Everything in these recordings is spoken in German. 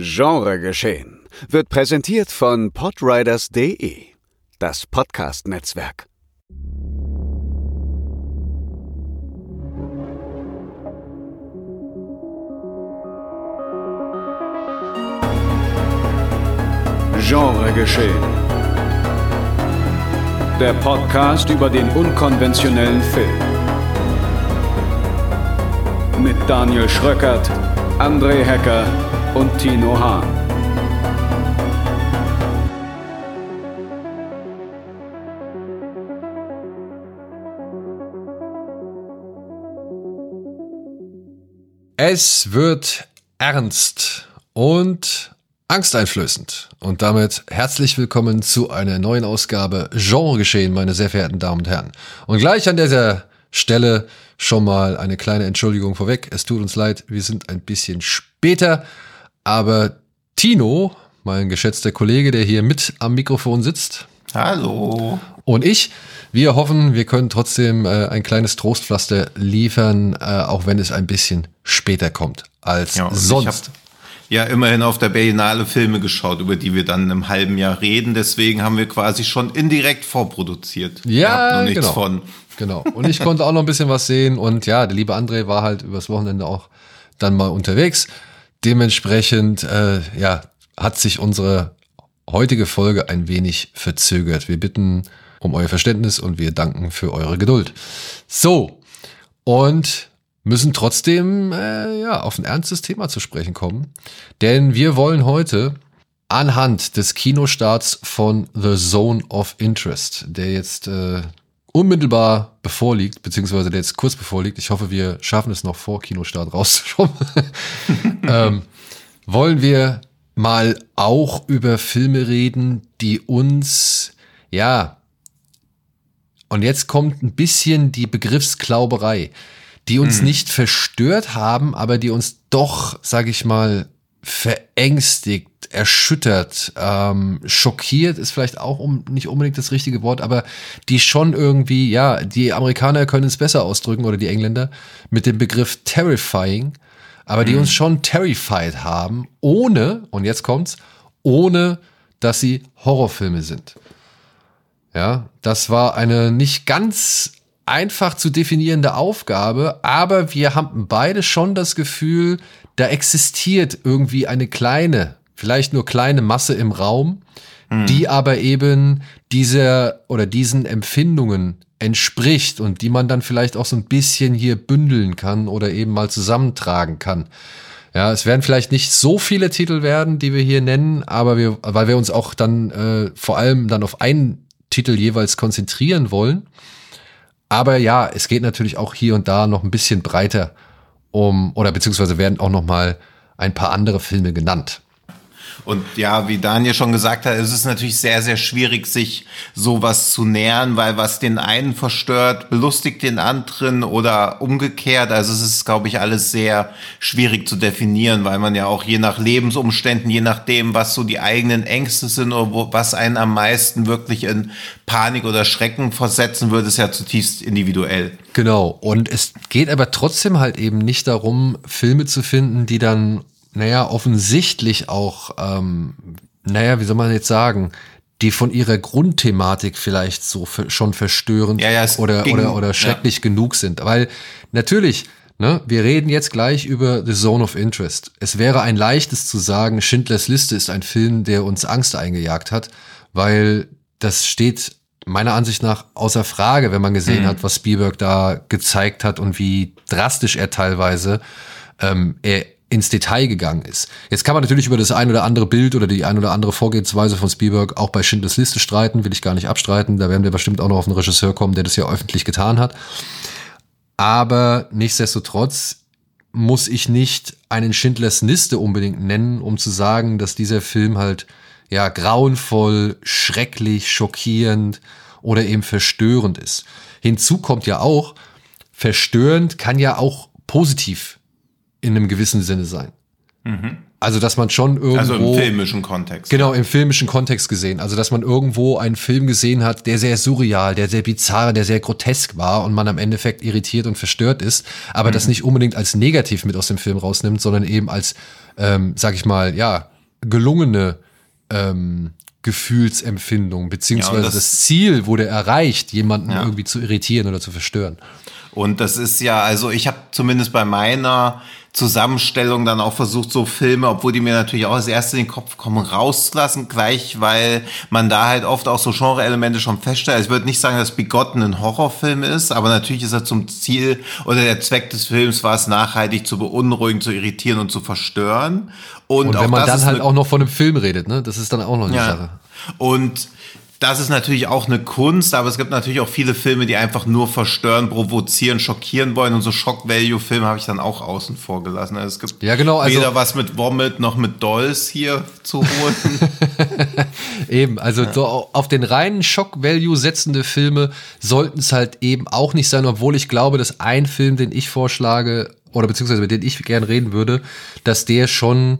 Genregeschehen wird präsentiert von podriders.de, das Podcast-Netzwerk. Genregeschehen. Der Podcast über den unkonventionellen Film. Mit Daniel Schröckert, André Hecker und Tino Hahn. Es wird ernst und angsteinflößend. Und damit herzlich willkommen zu einer neuen Ausgabe Genregeschehen, meine sehr verehrten Damen und Herren. Und gleich an dieser Stelle schon mal eine kleine Entschuldigung vorweg. Es tut uns leid, wir sind ein bisschen später. Aber Tino, mein geschätzter Kollege, der hier mit am Mikrofon sitzt. Hallo. Und ich, wir hoffen, wir können trotzdem äh, ein kleines Trostpflaster liefern, äh, auch wenn es ein bisschen später kommt als ja, sonst. Ja, immerhin auf der Berlinale Filme geschaut, über die wir dann im halben Jahr reden. Deswegen haben wir quasi schon indirekt vorproduziert. Ja, genau. Von. Genau. Und ich konnte auch noch ein bisschen was sehen. Und ja, der liebe André war halt übers Wochenende auch dann mal unterwegs. Dementsprechend, äh, ja, hat sich unsere heutige Folge ein wenig verzögert. Wir bitten um euer Verständnis und wir danken für eure Geduld. So, und müssen trotzdem äh, ja, auf ein ernstes Thema zu sprechen kommen. Denn wir wollen heute anhand des Kinostarts von The Zone of Interest, der jetzt äh, unmittelbar bevorliegt, beziehungsweise der jetzt kurz bevorliegt, ich hoffe, wir schaffen es noch vor Kinostart rauszuschauen, ähm, wollen wir mal auch über Filme reden, die uns, ja, und jetzt kommt ein bisschen die Begriffsklauberei, die uns hm. nicht verstört haben, aber die uns doch, sag ich mal, verängstigt, erschüttert, ähm, schockiert ist vielleicht auch um, nicht unbedingt das richtige Wort, aber die schon irgendwie, ja, die Amerikaner können es besser ausdrücken oder die Engländer mit dem Begriff terrifying, aber die mhm. uns schon terrified haben, ohne, und jetzt kommt's, ohne, dass sie Horrorfilme sind. Ja, das war eine nicht ganz einfach zu definierende Aufgabe, aber wir haben beide schon das Gefühl, da existiert irgendwie eine kleine, vielleicht nur kleine Masse im Raum, mhm. die aber eben dieser oder diesen Empfindungen entspricht und die man dann vielleicht auch so ein bisschen hier bündeln kann oder eben mal zusammentragen kann. Ja, es werden vielleicht nicht so viele Titel werden, die wir hier nennen, aber wir, weil wir uns auch dann äh, vor allem dann auf einen Titel jeweils konzentrieren wollen. Aber ja, es geht natürlich auch hier und da noch ein bisschen breiter um, oder beziehungsweise werden auch noch mal ein paar andere Filme genannt. Und ja, wie Daniel schon gesagt hat, es ist natürlich sehr, sehr schwierig, sich sowas zu nähern, weil was den einen verstört, belustigt den anderen oder umgekehrt. Also es ist, glaube ich, alles sehr schwierig zu definieren, weil man ja auch je nach Lebensumständen, je nachdem, was so die eigenen Ängste sind oder wo, was einen am meisten wirklich in Panik oder Schrecken versetzen würde, ist ja zutiefst individuell. Genau. Und es geht aber trotzdem halt eben nicht darum, Filme zu finden, die dann naja, offensichtlich auch, ähm, naja, wie soll man jetzt sagen, die von ihrer Grundthematik vielleicht so schon verstörend ja, ja, oder, ging, oder, oder schrecklich ja. genug sind. Weil natürlich, ne, wir reden jetzt gleich über The Zone of Interest. Es wäre ein leichtes zu sagen, Schindlers Liste ist ein Film, der uns Angst eingejagt hat, weil das steht meiner Ansicht nach außer Frage, wenn man gesehen mhm. hat, was Spielberg da gezeigt hat und wie drastisch er teilweise ähm, er ins Detail gegangen ist. Jetzt kann man natürlich über das ein oder andere Bild oder die ein oder andere Vorgehensweise von Spielberg auch bei Schindlers Liste streiten, will ich gar nicht abstreiten. Da werden wir bestimmt auch noch auf einen Regisseur kommen, der das ja öffentlich getan hat. Aber nichtsdestotrotz muss ich nicht einen Schindlers Liste unbedingt nennen, um zu sagen, dass dieser Film halt ja grauenvoll, schrecklich, schockierend oder eben verstörend ist. Hinzu kommt ja auch, verstörend kann ja auch positiv in einem gewissen Sinne sein. Mhm. Also, dass man schon irgendwo. Also im filmischen Kontext. Genau, im filmischen Kontext gesehen. Also, dass man irgendwo einen Film gesehen hat, der sehr surreal, der sehr bizarr, der sehr grotesk war und man am Endeffekt irritiert und verstört ist, aber mhm. das nicht unbedingt als negativ mit aus dem Film rausnimmt, sondern eben als, ähm, sag ich mal, ja, gelungene ähm, Gefühlsempfindung, beziehungsweise ja, das, das, Ziel wurde erreicht, jemanden ja. irgendwie zu irritieren oder zu verstören. Und das ist ja, also ich habe zumindest bei meiner Zusammenstellung dann auch versucht, so Filme, obwohl die mir natürlich auch als erste in den Kopf kommen, rauszulassen, gleich, weil man da halt oft auch so Genre-Elemente schon feststellt. Also ich würde nicht sagen, dass Bigotten ein Horrorfilm ist, aber natürlich ist er zum Ziel oder der Zweck des Films war es, nachhaltig zu beunruhigen, zu irritieren und zu verstören. Und, und wenn man dann halt auch noch von einem Film redet, ne, das ist dann auch noch eine ja. Sache. Und das ist natürlich auch eine Kunst, aber es gibt natürlich auch viele Filme, die einfach nur verstören, provozieren, schockieren wollen. Und so Shock-Value-Filme habe ich dann auch außen vor gelassen. Also es gibt ja, genau, also weder was mit Vomit noch mit Dolls hier zu holen. eben, also ja. so auf den reinen Shock-Value setzende Filme sollten es halt eben auch nicht sein, obwohl ich glaube, dass ein Film, den ich vorschlage, oder beziehungsweise mit dem ich gern reden würde, dass der schon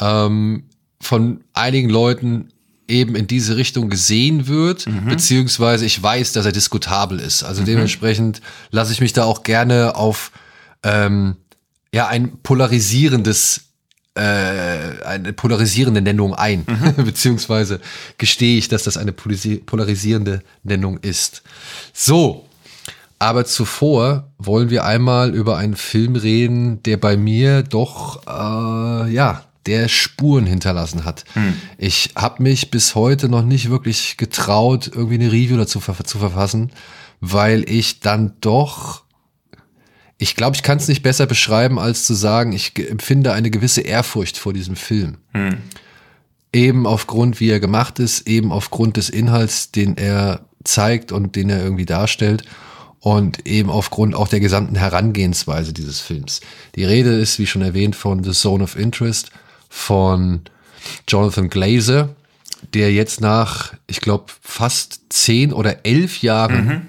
ähm, von einigen Leuten eben in diese Richtung gesehen wird, mhm. beziehungsweise ich weiß, dass er diskutabel ist. Also mhm. dementsprechend lasse ich mich da auch gerne auf ähm, ja ein polarisierendes äh, eine polarisierende Nennung ein, mhm. beziehungsweise gestehe ich, dass das eine polarisierende Nennung ist. So, aber zuvor wollen wir einmal über einen Film reden, der bei mir doch äh, ja der Spuren hinterlassen hat. Hm. Ich habe mich bis heute noch nicht wirklich getraut, irgendwie eine Review dazu zu verfassen, weil ich dann doch, ich glaube, ich kann es nicht besser beschreiben, als zu sagen, ich empfinde eine gewisse Ehrfurcht vor diesem Film. Hm. Eben aufgrund, wie er gemacht ist, eben aufgrund des Inhalts, den er zeigt und den er irgendwie darstellt und eben aufgrund auch der gesamten Herangehensweise dieses Films. Die Rede ist, wie schon erwähnt, von The Zone of Interest von Jonathan Glazer, der jetzt nach, ich glaube, fast zehn oder elf Jahren mhm.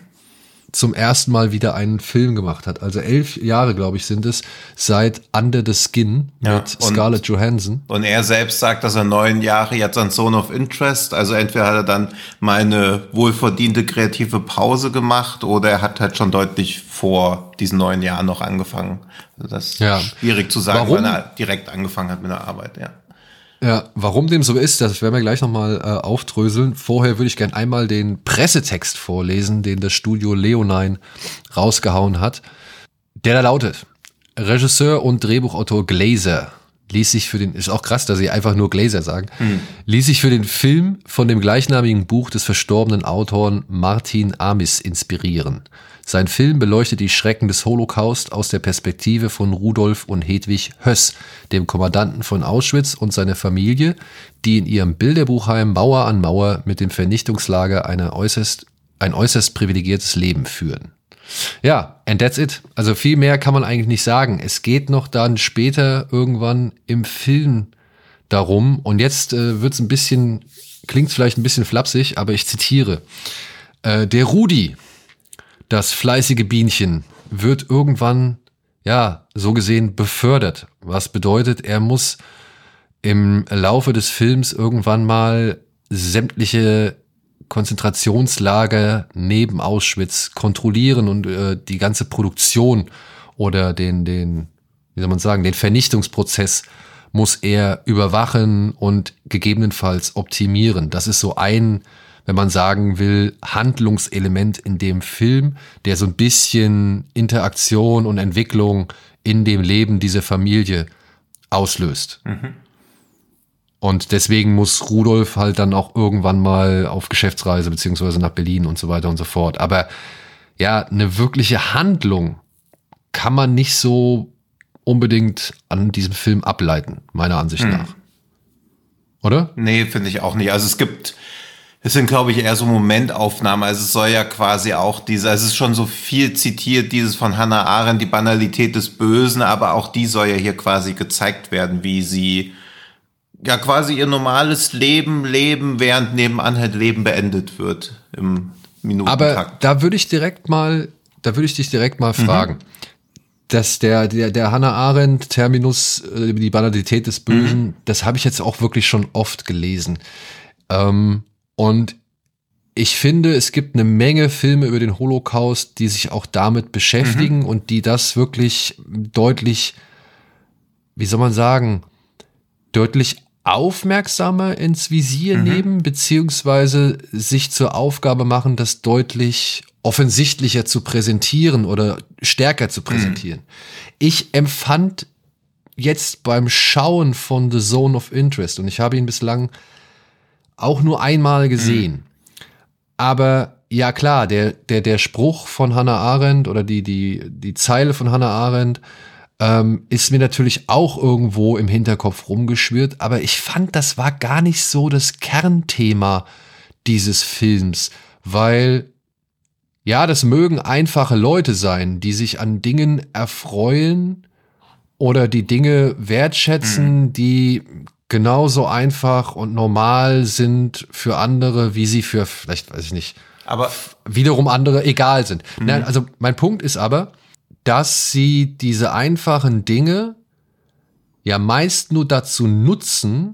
Zum ersten Mal wieder einen Film gemacht hat. Also elf Jahre, glaube ich, sind es seit Under the Skin ja, mit Scarlett Johansson. Und er selbst sagt, dass er neun Jahre jetzt an Zone of Interest, also entweder hat er dann mal eine wohlverdiente kreative Pause gemacht oder er hat halt schon deutlich vor diesen neun Jahren noch angefangen. Also das ist ja. schwierig zu sagen, warum? weil er direkt angefangen hat mit der Arbeit, ja. Ja, warum dem so ist, das werden wir gleich nochmal äh, aufdröseln. Vorher würde ich gern einmal den Pressetext vorlesen, den das Studio Leonine rausgehauen hat. Der da lautet, Regisseur und Drehbuchautor Glazer ließ sich für den, ist auch krass, dass sie einfach nur Glazer sagen, mhm. ließ sich für den Film von dem gleichnamigen Buch des verstorbenen Autoren Martin Amis inspirieren. Sein Film beleuchtet die Schrecken des Holocaust aus der Perspektive von Rudolf und Hedwig Höss, dem Kommandanten von Auschwitz und seiner Familie, die in ihrem Bilderbuchheim Mauer an Mauer mit dem Vernichtungslager eine äußerst, ein äußerst privilegiertes Leben führen. Ja, and that's it. Also viel mehr kann man eigentlich nicht sagen. Es geht noch dann später irgendwann im Film darum, und jetzt äh, es ein bisschen, klingt vielleicht ein bisschen flapsig, aber ich zitiere. Äh, der Rudi, das fleißige Bienchen wird irgendwann, ja, so gesehen befördert. Was bedeutet, er muss im Laufe des Films irgendwann mal sämtliche Konzentrationslager neben Auschwitz kontrollieren und äh, die ganze Produktion oder den, den, wie soll man sagen, den Vernichtungsprozess muss er überwachen und gegebenenfalls optimieren. Das ist so ein wenn man sagen will, Handlungselement in dem Film, der so ein bisschen Interaktion und Entwicklung in dem Leben dieser Familie auslöst. Mhm. Und deswegen muss Rudolf halt dann auch irgendwann mal auf Geschäftsreise beziehungsweise nach Berlin und so weiter und so fort. Aber ja, eine wirkliche Handlung kann man nicht so unbedingt an diesem Film ableiten, meiner Ansicht hm. nach. Oder? Nee, finde ich auch nicht. Also es gibt es sind, glaube ich, eher so Momentaufnahmen. Also es soll ja quasi auch diese, also es ist schon so viel zitiert, dieses von Hannah Arendt, die Banalität des Bösen, aber auch die soll ja hier quasi gezeigt werden, wie sie ja quasi ihr normales Leben leben, während nebenan halt Leben beendet wird im Minutentakt. Aber da würde ich direkt mal, da würde ich dich direkt mal mhm. fragen. dass der, der, der Hannah Arendt Terminus, äh, die Banalität des Bösen, mhm. das habe ich jetzt auch wirklich schon oft gelesen. Ähm, und ich finde, es gibt eine Menge Filme über den Holocaust, die sich auch damit beschäftigen mhm. und die das wirklich deutlich, wie soll man sagen, deutlich aufmerksamer ins Visier mhm. nehmen, beziehungsweise sich zur Aufgabe machen, das deutlich offensichtlicher zu präsentieren oder stärker zu präsentieren. Mhm. Ich empfand jetzt beim Schauen von The Zone of Interest, und ich habe ihn bislang auch nur einmal gesehen, mhm. aber ja klar, der, der, der Spruch von Hannah Arendt oder die, die, die Zeile von Hannah Arendt ähm, ist mir natürlich auch irgendwo im Hinterkopf rumgeschwirrt, aber ich fand, das war gar nicht so das Kernthema dieses Films, weil ja, das mögen einfache Leute sein, die sich an Dingen erfreuen oder die Dinge wertschätzen, mhm. die genauso einfach und normal sind für andere, wie sie für, vielleicht weiß ich nicht, aber wiederum andere egal sind. Mhm. Nein, also mein Punkt ist aber, dass sie diese einfachen Dinge ja meist nur dazu nutzen,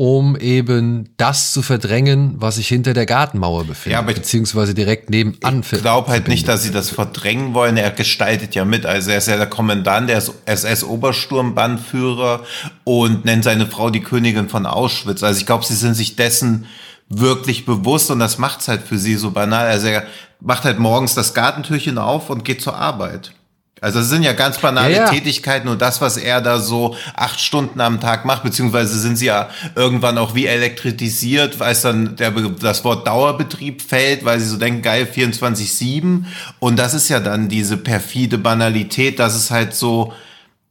um eben das zu verdrängen, was sich hinter der Gartenmauer befindet, ja, aber beziehungsweise direkt nebenan. Ich glaube halt nicht, dass sie das verdrängen wollen. Er gestaltet ja mit. Also er ist ja der Kommandant, der ist SS-Obersturmbannführer und nennt seine Frau die Königin von Auschwitz. Also ich glaube, sie sind sich dessen wirklich bewusst und das macht's halt für sie so banal. Also er macht halt morgens das Gartentürchen auf und geht zur Arbeit. Also es sind ja ganz banale ja, ja. Tätigkeiten und das, was er da so acht Stunden am Tag macht, beziehungsweise sind sie ja irgendwann auch wie elektrisiert, weil es dann der, das Wort Dauerbetrieb fällt, weil sie so denken, geil, 24-7. Und das ist ja dann diese perfide Banalität, dass es halt so,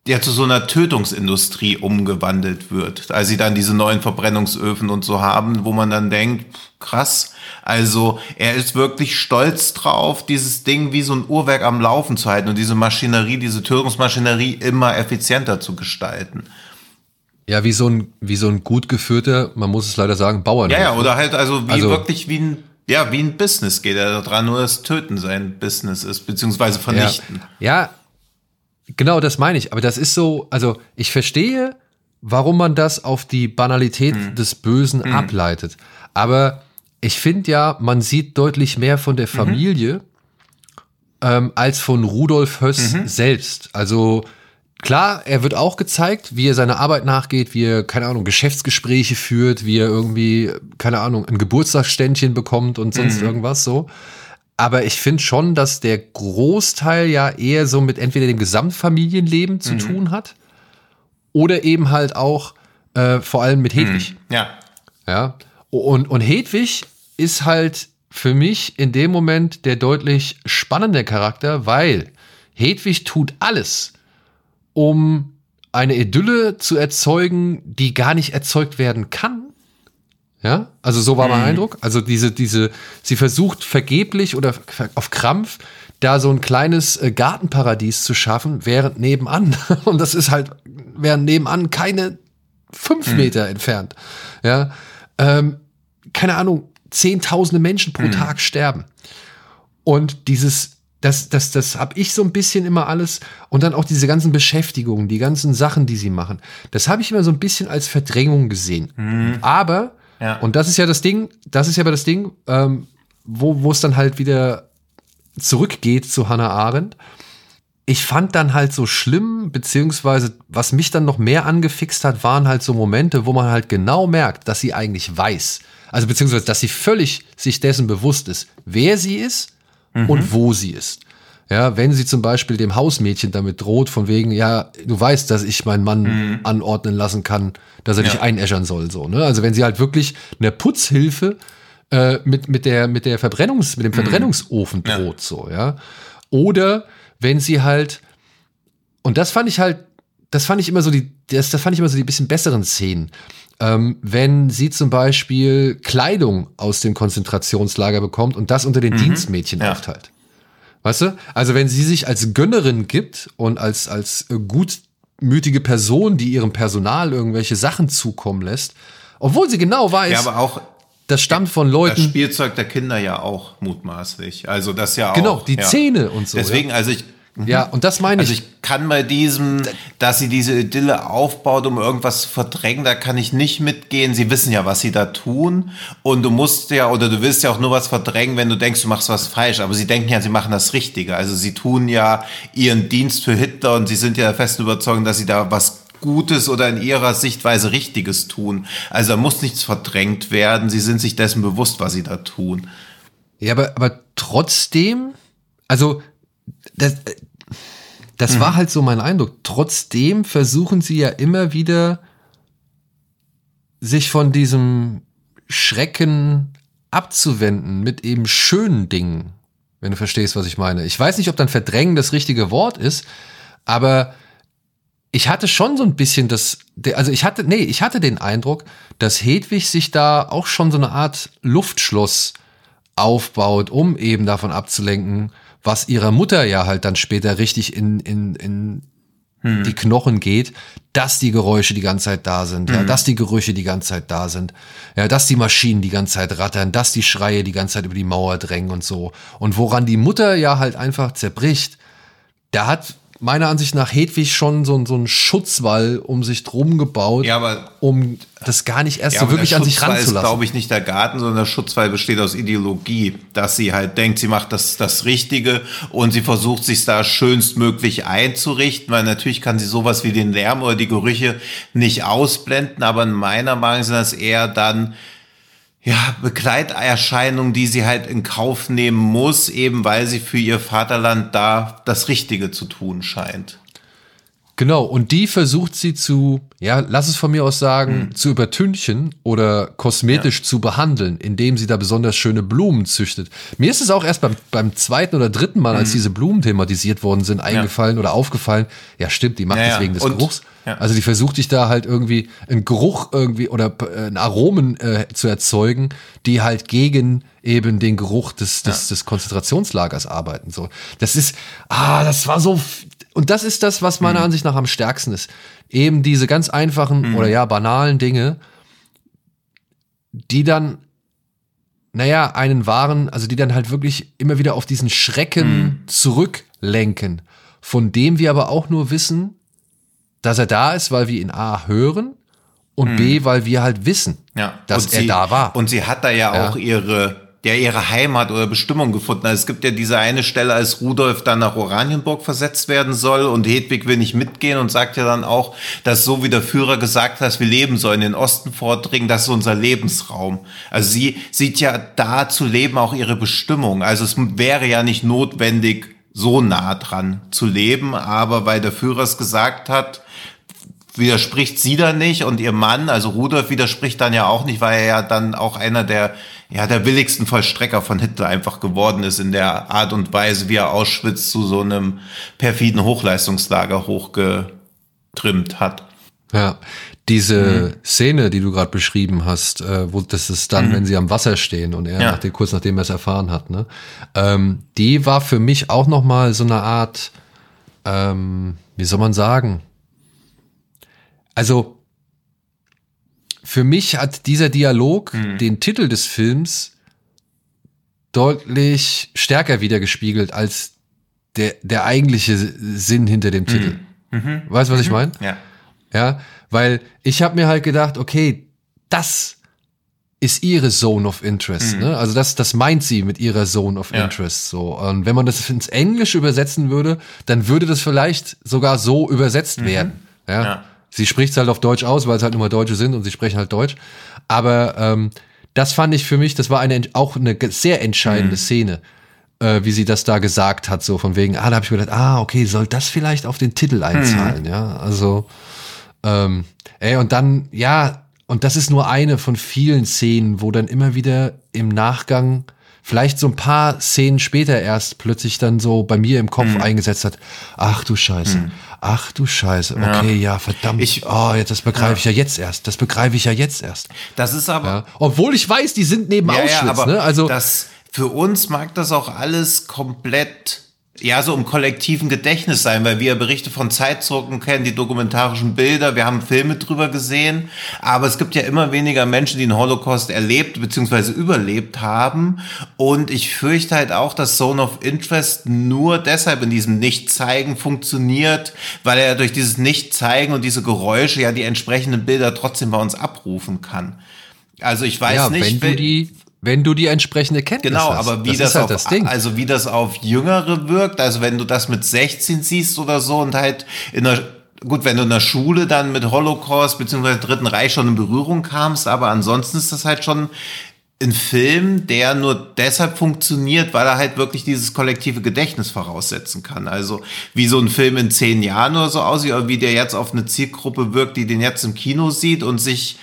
ja zu so einer Tötungsindustrie umgewandelt wird. Als sie dann diese neuen Verbrennungsöfen und so haben, wo man dann denkt, krass, also er ist wirklich stolz drauf, dieses Ding wie so ein Uhrwerk am Laufen zu halten und diese Maschinerie, diese Tötungsmaschinerie immer effizienter zu gestalten. Ja, wie so ein, wie so ein gut geführter, man muss es leider sagen, Bauern. Ja, ja, oder halt also wie also, wirklich wie ein ja, wie ein Business geht er daran, nur das Töten sein Business ist, beziehungsweise vernichten. Ja, ja Genau, das meine ich. Aber das ist so, also ich verstehe, warum man das auf die Banalität mhm. des Bösen mhm. ableitet. Aber ich finde ja, man sieht deutlich mehr von der mhm. Familie mhm. ähm, als von Rudolf Höss mhm. selbst. Also klar, er wird auch gezeigt, wie er seiner Arbeit nachgeht, wie er, keine Ahnung, Geschäftsgespräche führt, wie er irgendwie, keine Ahnung, ein Geburtstagsständchen bekommt und sonst mhm. irgendwas so. Aber ich finde schon, dass der Großteil ja eher so mit entweder dem Gesamtfamilienleben zu mhm. tun hat oder eben halt auch äh, vor allem mit Hedwig. Mhm. Ja. Ja. Und, und Hedwig ist halt für mich in dem Moment der deutlich spannende Charakter, weil Hedwig tut alles, um eine Idylle zu erzeugen, die gar nicht erzeugt werden kann, ja, also so war mein mhm. Eindruck. Also diese, diese, sie versucht vergeblich oder auf Krampf da so ein kleines äh, Gartenparadies zu schaffen, während nebenan, und das ist halt, während nebenan keine fünf mhm. Meter entfernt, ja, ähm, keine Ahnung, zehntausende Menschen pro mhm. Tag sterben. Und dieses, das, das, das habe ich so ein bisschen immer alles und dann auch diese ganzen Beschäftigungen, die ganzen Sachen, die sie machen, das habe ich immer so ein bisschen als Verdrängung gesehen. Mhm. Aber ja. Und das ist ja das Ding, das ist ja aber das Ding, ähm, wo, wo es dann halt wieder zurückgeht zu Hannah Arendt. Ich fand dann halt so schlimm, beziehungsweise was mich dann noch mehr angefixt hat, waren halt so Momente, wo man halt genau merkt, dass sie eigentlich weiß. Also beziehungsweise, dass sie völlig sich dessen bewusst ist, wer sie ist mhm. und wo sie ist. Ja, wenn sie zum Beispiel dem Hausmädchen damit droht, von wegen, ja, du weißt, dass ich meinen Mann mhm. anordnen lassen kann, dass er ja. dich einäschern soll, so, ne? Also wenn sie halt wirklich eine Putzhilfe äh, mit, mit der, mit der Verbrennungs, mit dem mhm. Verbrennungsofen mhm. droht, ja. so, ja. Oder wenn sie halt, und das fand ich halt, das fand ich immer so die, das, das fand ich immer so die bisschen besseren Szenen. Ähm, wenn sie zum Beispiel Kleidung aus dem Konzentrationslager bekommt und das unter den mhm. Dienstmädchen ja. aufteilt. Weißt du? Also wenn sie sich als Gönnerin gibt und als, als gutmütige Person, die ihrem Personal irgendwelche Sachen zukommen lässt, obwohl sie genau weiß, ja, aber auch das stammt von Leuten. Das Spielzeug der Kinder ja auch mutmaßlich. Also das ja genau, auch. Genau, die ja. Zähne und so. Deswegen, ja. also ich Ja, und das meine ich. Also ich kann bei diesem, dass sie diese Idylle aufbaut, um irgendwas zu verdrängen, da kann ich nicht mitgehen. Sie wissen ja, was sie da tun. Und du musst ja, oder du willst ja auch nur was verdrängen, wenn du denkst, du machst was falsch. Aber sie denken ja, sie machen das Richtige. Also sie tun ja ihren Dienst für Hitler und sie sind ja der festen Überzeugung, dass sie da was Gutes oder in ihrer Sichtweise Richtiges tun. Also da muss nichts verdrängt werden. Sie sind sich dessen bewusst, was sie da tun. Ja, aber, aber trotzdem, also das, das mhm. war halt so mein Eindruck. Trotzdem versuchen sie ja immer wieder, sich von diesem Schrecken abzuwenden mit eben schönen Dingen, wenn du verstehst, was ich meine. Ich weiß nicht, ob dann verdrängen das richtige Wort ist, aber ich hatte schon so ein bisschen das, also ich hatte, nee, ich hatte den Eindruck, dass Hedwig sich da auch schon so eine Art Luftschloss aufbaut, um eben davon abzulenken, was ihrer Mutter ja halt dann später richtig in, in, in hm. die Knochen geht, dass die Geräusche die ganze Zeit da sind, hm. ja, dass die Gerüche die ganze Zeit da sind, ja, dass die Maschinen die ganze Zeit rattern, dass die Schreie die ganze Zeit über die Mauer drängen und so. Und woran die Mutter ja halt einfach zerbricht, da hat meiner Ansicht nach Hedwig schon so, so einen Schutzwall um sich drum gebaut, ja, aber, um das gar nicht erst ja, so wirklich an sich ranzulassen. ist, glaube ich, nicht der Garten, sondern der Schutzwall besteht aus Ideologie, dass sie halt denkt, sie macht das, das Richtige und sie versucht, sich da schönstmöglich einzurichten, weil natürlich kann sie sowas wie den Lärm oder die Gerüche nicht ausblenden, aber in meiner Meinung sind das eher dann ja, Begleiterscheinung, die sie halt in Kauf nehmen muss, eben weil sie für ihr Vaterland da das Richtige zu tun scheint. Genau, und die versucht sie zu, ja, lass es von mir aus sagen, hm. zu übertünchen oder kosmetisch ja. zu behandeln, indem sie da besonders schöne Blumen züchtet. Mir ist es auch erst beim, beim zweiten oder dritten Mal, hm. als diese Blumen thematisiert worden sind, eingefallen ja. oder aufgefallen. Ja, stimmt, die macht ja, das wegen des und, Geruchs. Also die versucht dich da halt irgendwie einen Geruch irgendwie oder äh, einen Aromen äh, zu erzeugen, die halt gegen eben den Geruch des, des, des Konzentrationslagers arbeiten. So, das ist, ah, das war so, und das ist das, was meiner mhm. Ansicht nach am stärksten ist. Eben diese ganz einfachen mhm. oder ja, banalen Dinge, die dann, naja, einen wahren, also die dann halt wirklich immer wieder auf diesen Schrecken mhm. zurücklenken, von dem wir aber auch nur wissen, dass er da ist, weil wir ihn A hören und B, mhm. weil wir halt wissen, ja. dass und er sie, da war. Und sie hat da ja, ja. auch ihre der ihre Heimat oder Bestimmung gefunden hat. Es gibt ja diese eine Stelle, als Rudolf dann nach Oranienburg versetzt werden soll und Hedwig will nicht mitgehen und sagt ja dann auch, dass so wie der Führer gesagt hat, wir leben sollen, in den Osten vordringen, das ist unser Lebensraum. Also sie sieht ja da zu leben auch ihre Bestimmung. Also es wäre ja nicht notwendig, so nah dran zu leben, aber weil der Führer es gesagt hat, widerspricht sie da nicht und ihr Mann, also Rudolf widerspricht dann ja auch nicht, weil er ja dann auch einer der ja, der billigsten Vollstrecker von Hitler einfach geworden ist in der Art und Weise, wie er Auschwitz zu so einem perfiden Hochleistungslager hochgetrimmt hat. Ja, diese mhm. Szene, die du gerade beschrieben hast, äh, wo das ist dann, mhm. wenn sie am Wasser stehen und er ja. nach dem, kurz nachdem er es erfahren hat, ne, ähm, die war für mich auch noch mal so eine Art, ähm, wie soll man sagen? Also für mich hat dieser Dialog mhm. den Titel des Films deutlich stärker wiedergespiegelt als der, der eigentliche Sinn hinter dem Titel. Mhm. mhm. Weißt du, was ich mhm. meine? Ja. Ja, weil ich habe mir halt gedacht, okay, das ist ihre Zone of Interest. Mhm. Ne? Also das, das meint sie mit ihrer Zone of ja. Interest. So. Und wenn man das ins Englische übersetzen würde, dann würde das vielleicht sogar so übersetzt mhm. werden. Ja? ja. Sie spricht es halt auf Deutsch aus, weil es halt nur mal Deutsche sind und sie sprechen halt Deutsch. Aber ähm, das fand ich für mich, das war eine auch eine sehr entscheidende mhm. Szene, äh, wie sie das da gesagt hat, so von wegen, ah, da habe ich mir gedacht, ah, okay, soll das vielleicht auf den Titel einzahlen, mhm. ja, also, ähm, ey, und dann, ja, und das ist nur eine von vielen Szenen, wo dann immer wieder im Nachgang vielleicht so ein paar Szenen später erst plötzlich dann so bei mir im Kopf mhm. eingesetzt hat. Ach du Scheiße. Mhm. Ach du Scheiße. Okay, ja, ja verdammt. Ich, oh, das begreife ja. ich ja jetzt erst. Das begreife ich ja jetzt erst. Das ist aber. Ja. Obwohl ich weiß, die sind neben Auschwitz. aber ne? Also das, für uns mag das auch alles komplett ja, so im kollektiven Gedächtnis sein, weil wir Berichte von Zeitdrucken kennen, die dokumentarischen Bilder, wir haben Filme drüber gesehen, aber es gibt ja immer weniger Menschen, die den Holocaust erlebt bzw. überlebt haben und ich fürchte halt auch, dass Zone of Interest nur deshalb in diesem Nicht-Zeigen funktioniert, weil er durch dieses Nicht-Zeigen und diese Geräusche ja die entsprechenden Bilder trotzdem bei uns abrufen kann. Also ich weiß ja, nicht, wenn du die wenn du die entsprechende Kenntnis genau, hast. Genau, aber wie das, das halt auf, das also wie das auf Jüngere wirkt, also wenn du das mit 16 siehst oder so und halt in der Gut, wenn du in der Schule dann mit Holocaust beziehungsweise Dritten Reich schon in Berührung kamst, aber ansonsten ist das halt schon ein Film, der nur deshalb funktioniert, weil er halt wirklich dieses kollektive Gedächtnis voraussetzen kann. Also wie so ein Film in zehn Jahren oder so aussieht, oder wie der jetzt auf eine Zielgruppe wirkt, die den jetzt im Kino sieht und sich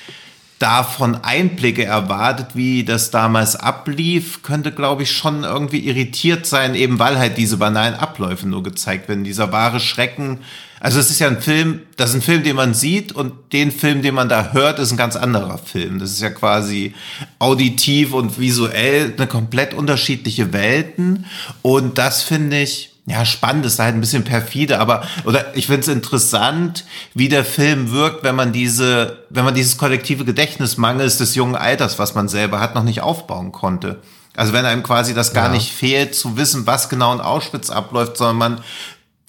davon Einblicke erwartet, wie das damals ablief, könnte, glaube ich, schon irgendwie irritiert sein, eben weil halt diese banalen Abläufe nur gezeigt werden. Dieser wahre Schrecken. Also es ist ja ein Film, das ist ein Film, den man sieht und den Film, den man da hört, ist ein ganz anderer Film. Das ist ja quasi auditiv und visuell eine komplett unterschiedliche Welten. Und das finde ich, ja, spannend ist halt ein bisschen perfide, aber oder ich finde es interessant, wie der Film wirkt, wenn man diese, wenn man dieses kollektive Gedächtnis mangels des jungen Alters, was man selber hat, noch nicht aufbauen konnte. Also wenn einem quasi das gar ja. nicht fehlt, zu wissen, was genau in Auschwitz abläuft, sondern man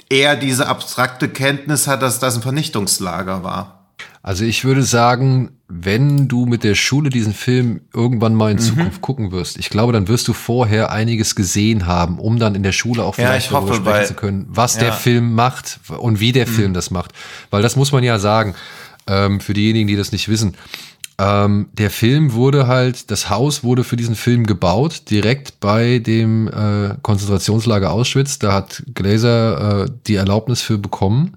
eher diese abstrakte Kenntnis hat, dass das ein Vernichtungslager war. Also ich würde sagen, wenn du mit der Schule diesen Film irgendwann mal in mhm. Zukunft gucken wirst, ich glaube, dann wirst du vorher einiges gesehen haben, um dann in der Schule auch vielleicht ja, darüber sprechen weil, zu können, was ja. der Film macht und wie der mhm. Film das macht. Weil das muss man ja sagen, ähm, für diejenigen, die das nicht wissen. Ähm, der Film wurde halt, das Haus wurde für diesen Film gebaut, direkt bei dem äh, Konzentrationslager Auschwitz. Da hat Glaser äh, die Erlaubnis für bekommen.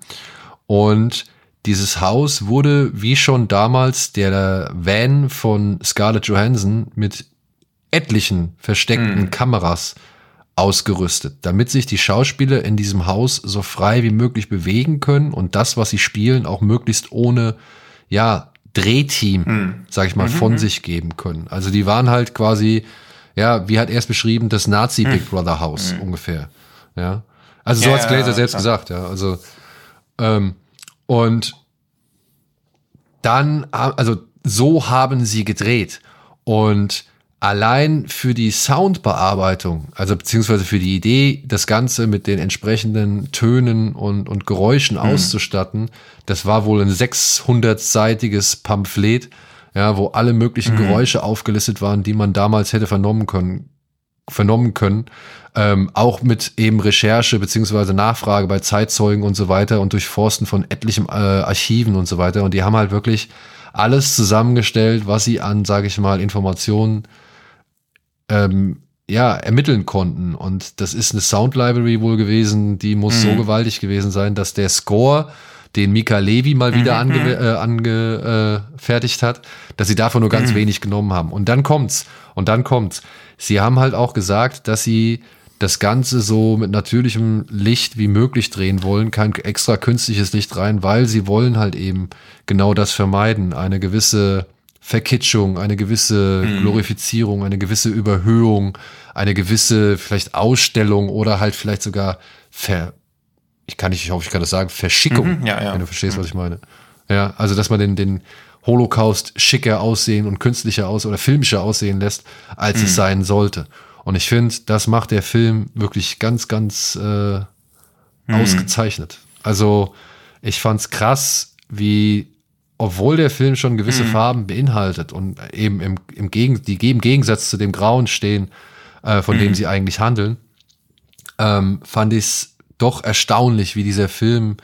Und dieses Haus wurde, wie schon damals, der Van von Scarlett Johansson mit etlichen versteckten mhm. Kameras ausgerüstet, damit sich die Schauspieler in diesem Haus so frei wie möglich bewegen können und das, was sie spielen, auch möglichst ohne, ja, Drehteam, mhm. sag ich mal, mhm. von mhm. sich geben können. Also die waren halt quasi, ja, wie hat er es beschrieben, das Nazi Big mhm. Brother Haus mhm. ungefähr. Ja. Also so ja, hat Glazer ja, selbst ja. gesagt, ja. Also ähm, und dann, also so haben sie gedreht. Und allein für die Soundbearbeitung, also beziehungsweise für die Idee, das Ganze mit den entsprechenden Tönen und, und Geräuschen mhm. auszustatten, das war wohl ein 600-seitiges Pamphlet, ja, wo alle möglichen mhm. Geräusche aufgelistet waren, die man damals hätte vernommen können, vernommen können ähm, auch mit eben Recherche beziehungsweise Nachfrage bei Zeitzeugen und so weiter und Durchforsten von etlichen äh, Archiven und so weiter. Und die haben halt wirklich alles zusammengestellt, was sie an, sage ich mal, Informationen ähm, ja, ermitteln konnten. Und das ist eine Sound Library wohl gewesen, die muss mhm. so gewaltig gewesen sein, dass der Score, den Mika Levi mal wieder mhm. angefertigt ange, äh, hat, dass sie davon nur ganz mhm. wenig genommen haben. Und dann kommt's. Und dann kommt's. Sie haben halt auch gesagt, dass sie das Ganze so mit natürlichem Licht wie möglich drehen wollen, kein extra künstliches Licht rein, weil sie wollen halt eben genau das vermeiden, eine gewisse Verkitschung, eine gewisse mhm. Glorifizierung, eine gewisse Überhöhung, eine gewisse vielleicht Ausstellung oder halt vielleicht sogar Ver, ich kann nicht, ich hoffe, ich kann das sagen, Verschickung, mhm, ja, ja. wenn du verstehst, mhm. was ich meine. Ja, also dass man den, den Holocaust schicker aussehen und künstlicher aus oder filmischer aussehen lässt, als es mhm. sein sollte. Und ich finde, das macht der Film wirklich ganz, ganz äh, mhm. ausgezeichnet. Also ich fand's krass, wie, obwohl der Film schon gewisse mhm. Farben beinhaltet und eben im, im, Gegen, die im Gegensatz zu dem Grauen stehen, äh, von mhm. dem sie eigentlich handeln, ähm, fand ich es doch erstaunlich, wie dieser Film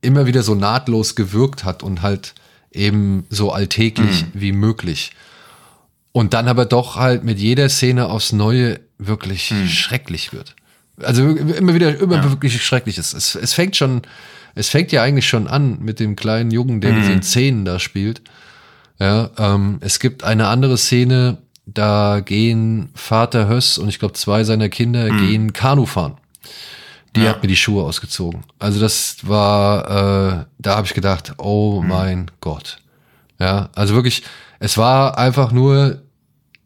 immer wieder so nahtlos gewirkt hat und halt eben so alltäglich mhm. wie möglich. Und dann aber doch halt mit jeder Szene aufs Neue wirklich hm. schrecklich wird. Also immer wieder, immer ja. wirklich schrecklich ist. Es, es fängt schon, es fängt ja eigentlich schon an mit dem kleinen Jungen, der mhm. mit den Zähnen da spielt. Ja, ähm, es gibt eine andere Szene, da gehen Vater Höss und ich glaube zwei seiner Kinder mhm. gehen Kanu fahren. Die ja. hat mir die Schuhe ausgezogen. Also das war, äh, da habe ich gedacht, oh mhm. mein Gott. Ja, also wirklich, es war einfach nur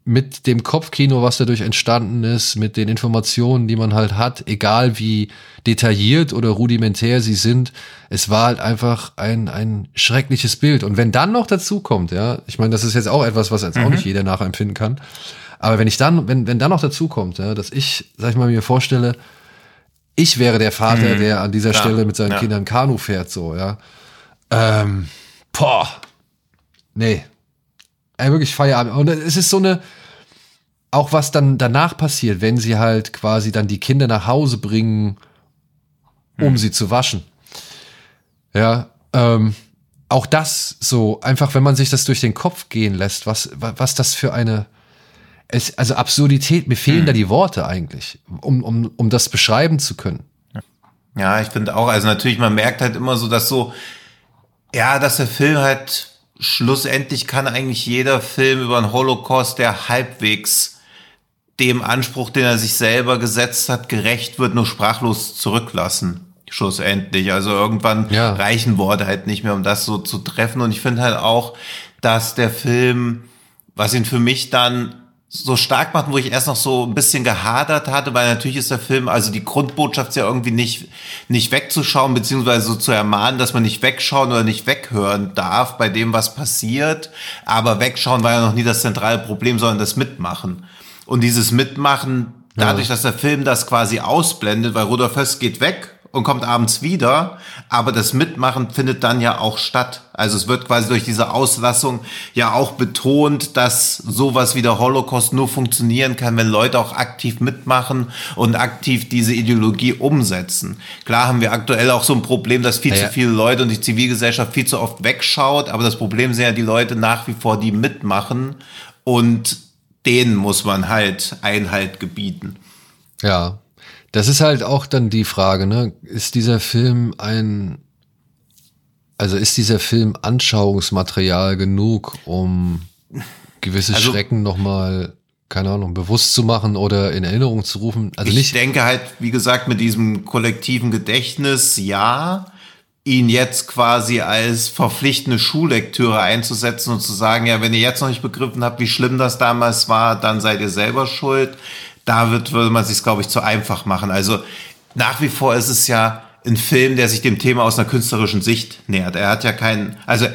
mit dem Kopfkino, was dadurch entstanden ist, mit den Informationen, die man halt hat, egal wie detailliert oder rudimentär sie sind, es war halt einfach ein, ein schreckliches Bild. Und wenn dann noch dazu kommt, ja, ich meine, das ist jetzt auch etwas, was jetzt mhm. auch nicht jeder nachempfinden kann, aber wenn ich dann, wenn, wenn dann noch dazu kommt, ja, dass ich, sag ich mal, mir vorstelle, ich wäre der Vater, mhm. der an dieser ja, Stelle mit seinen ja. Kindern Kanu fährt, so, ja. Ähm, boah. Nee. Ey, wirklich Feierabend. Und es ist so eine, auch was dann danach passiert, wenn sie halt quasi dann die Kinder nach Hause bringen, um mhm. sie zu waschen. Ja, ähm, auch das so, einfach wenn man sich das durch den Kopf gehen lässt, was, was das für eine, es, also Absurdität, mir fehlen mhm. da die Worte eigentlich, um, um, um das beschreiben zu können. Ja, ich finde auch, also natürlich, man merkt halt immer so, dass so, ja, dass der Film halt schlussendlich kann eigentlich jeder Film über den Holocaust, der halbwegs dem Anspruch, den er sich selber gesetzt hat, gerecht wird, nur sprachlos zurücklassen. Schlussendlich. Also irgendwann ja. reichen Worte halt nicht mehr, um das so zu treffen. Und ich finde halt auch, dass der Film, was ihn für mich dann so stark machen, wo ich erst noch so ein bisschen gehadert hatte, weil natürlich ist der Film, also die Grundbotschaft ist ja irgendwie nicht, nicht wegzuschauen, beziehungsweise so zu ermahnen, dass man nicht wegschauen oder nicht weghören darf bei dem, was passiert. Aber wegschauen war ja noch nie das zentrale Problem, sondern das Mitmachen. Und dieses Mitmachen, dadurch, ja. dass der Film das quasi ausblendet, weil Rudolf Höss geht weg und kommt abends wieder, aber das Mitmachen findet dann ja auch statt. Also es wird quasi durch diese Auslassung ja auch betont, dass sowas wie der Holocaust nur funktionieren kann, wenn Leute auch aktiv mitmachen und aktiv diese Ideologie umsetzen. Klar haben wir aktuell auch so ein Problem, dass viel ja, zu viele Leute und die Zivilgesellschaft viel zu oft wegschaut, aber das Problem sind ja die Leute nach wie vor, die mitmachen und denen muss man halt Einhalt gebieten. Ja, das ist halt auch dann die Frage, ne? Ist dieser Film ein, also ist dieser Film Anschauungsmaterial genug, um gewisse also, Schrecken nochmal, keine Ahnung, bewusst zu machen oder in Erinnerung zu rufen? Also ich nicht. denke halt, wie gesagt, mit diesem kollektiven Gedächtnis, ja ihn jetzt quasi als verpflichtende Schullektüre einzusetzen und zu sagen, ja, wenn ihr jetzt noch nicht begriffen habt, wie schlimm das damals war, dann seid ihr selber schuld da wird, würde man sich, glaube ich, zu einfach machen. Also nach wie vor ist es ja ein Film, der sich dem Thema aus einer künstlerischen Sicht nähert. Er hat ja keinen, also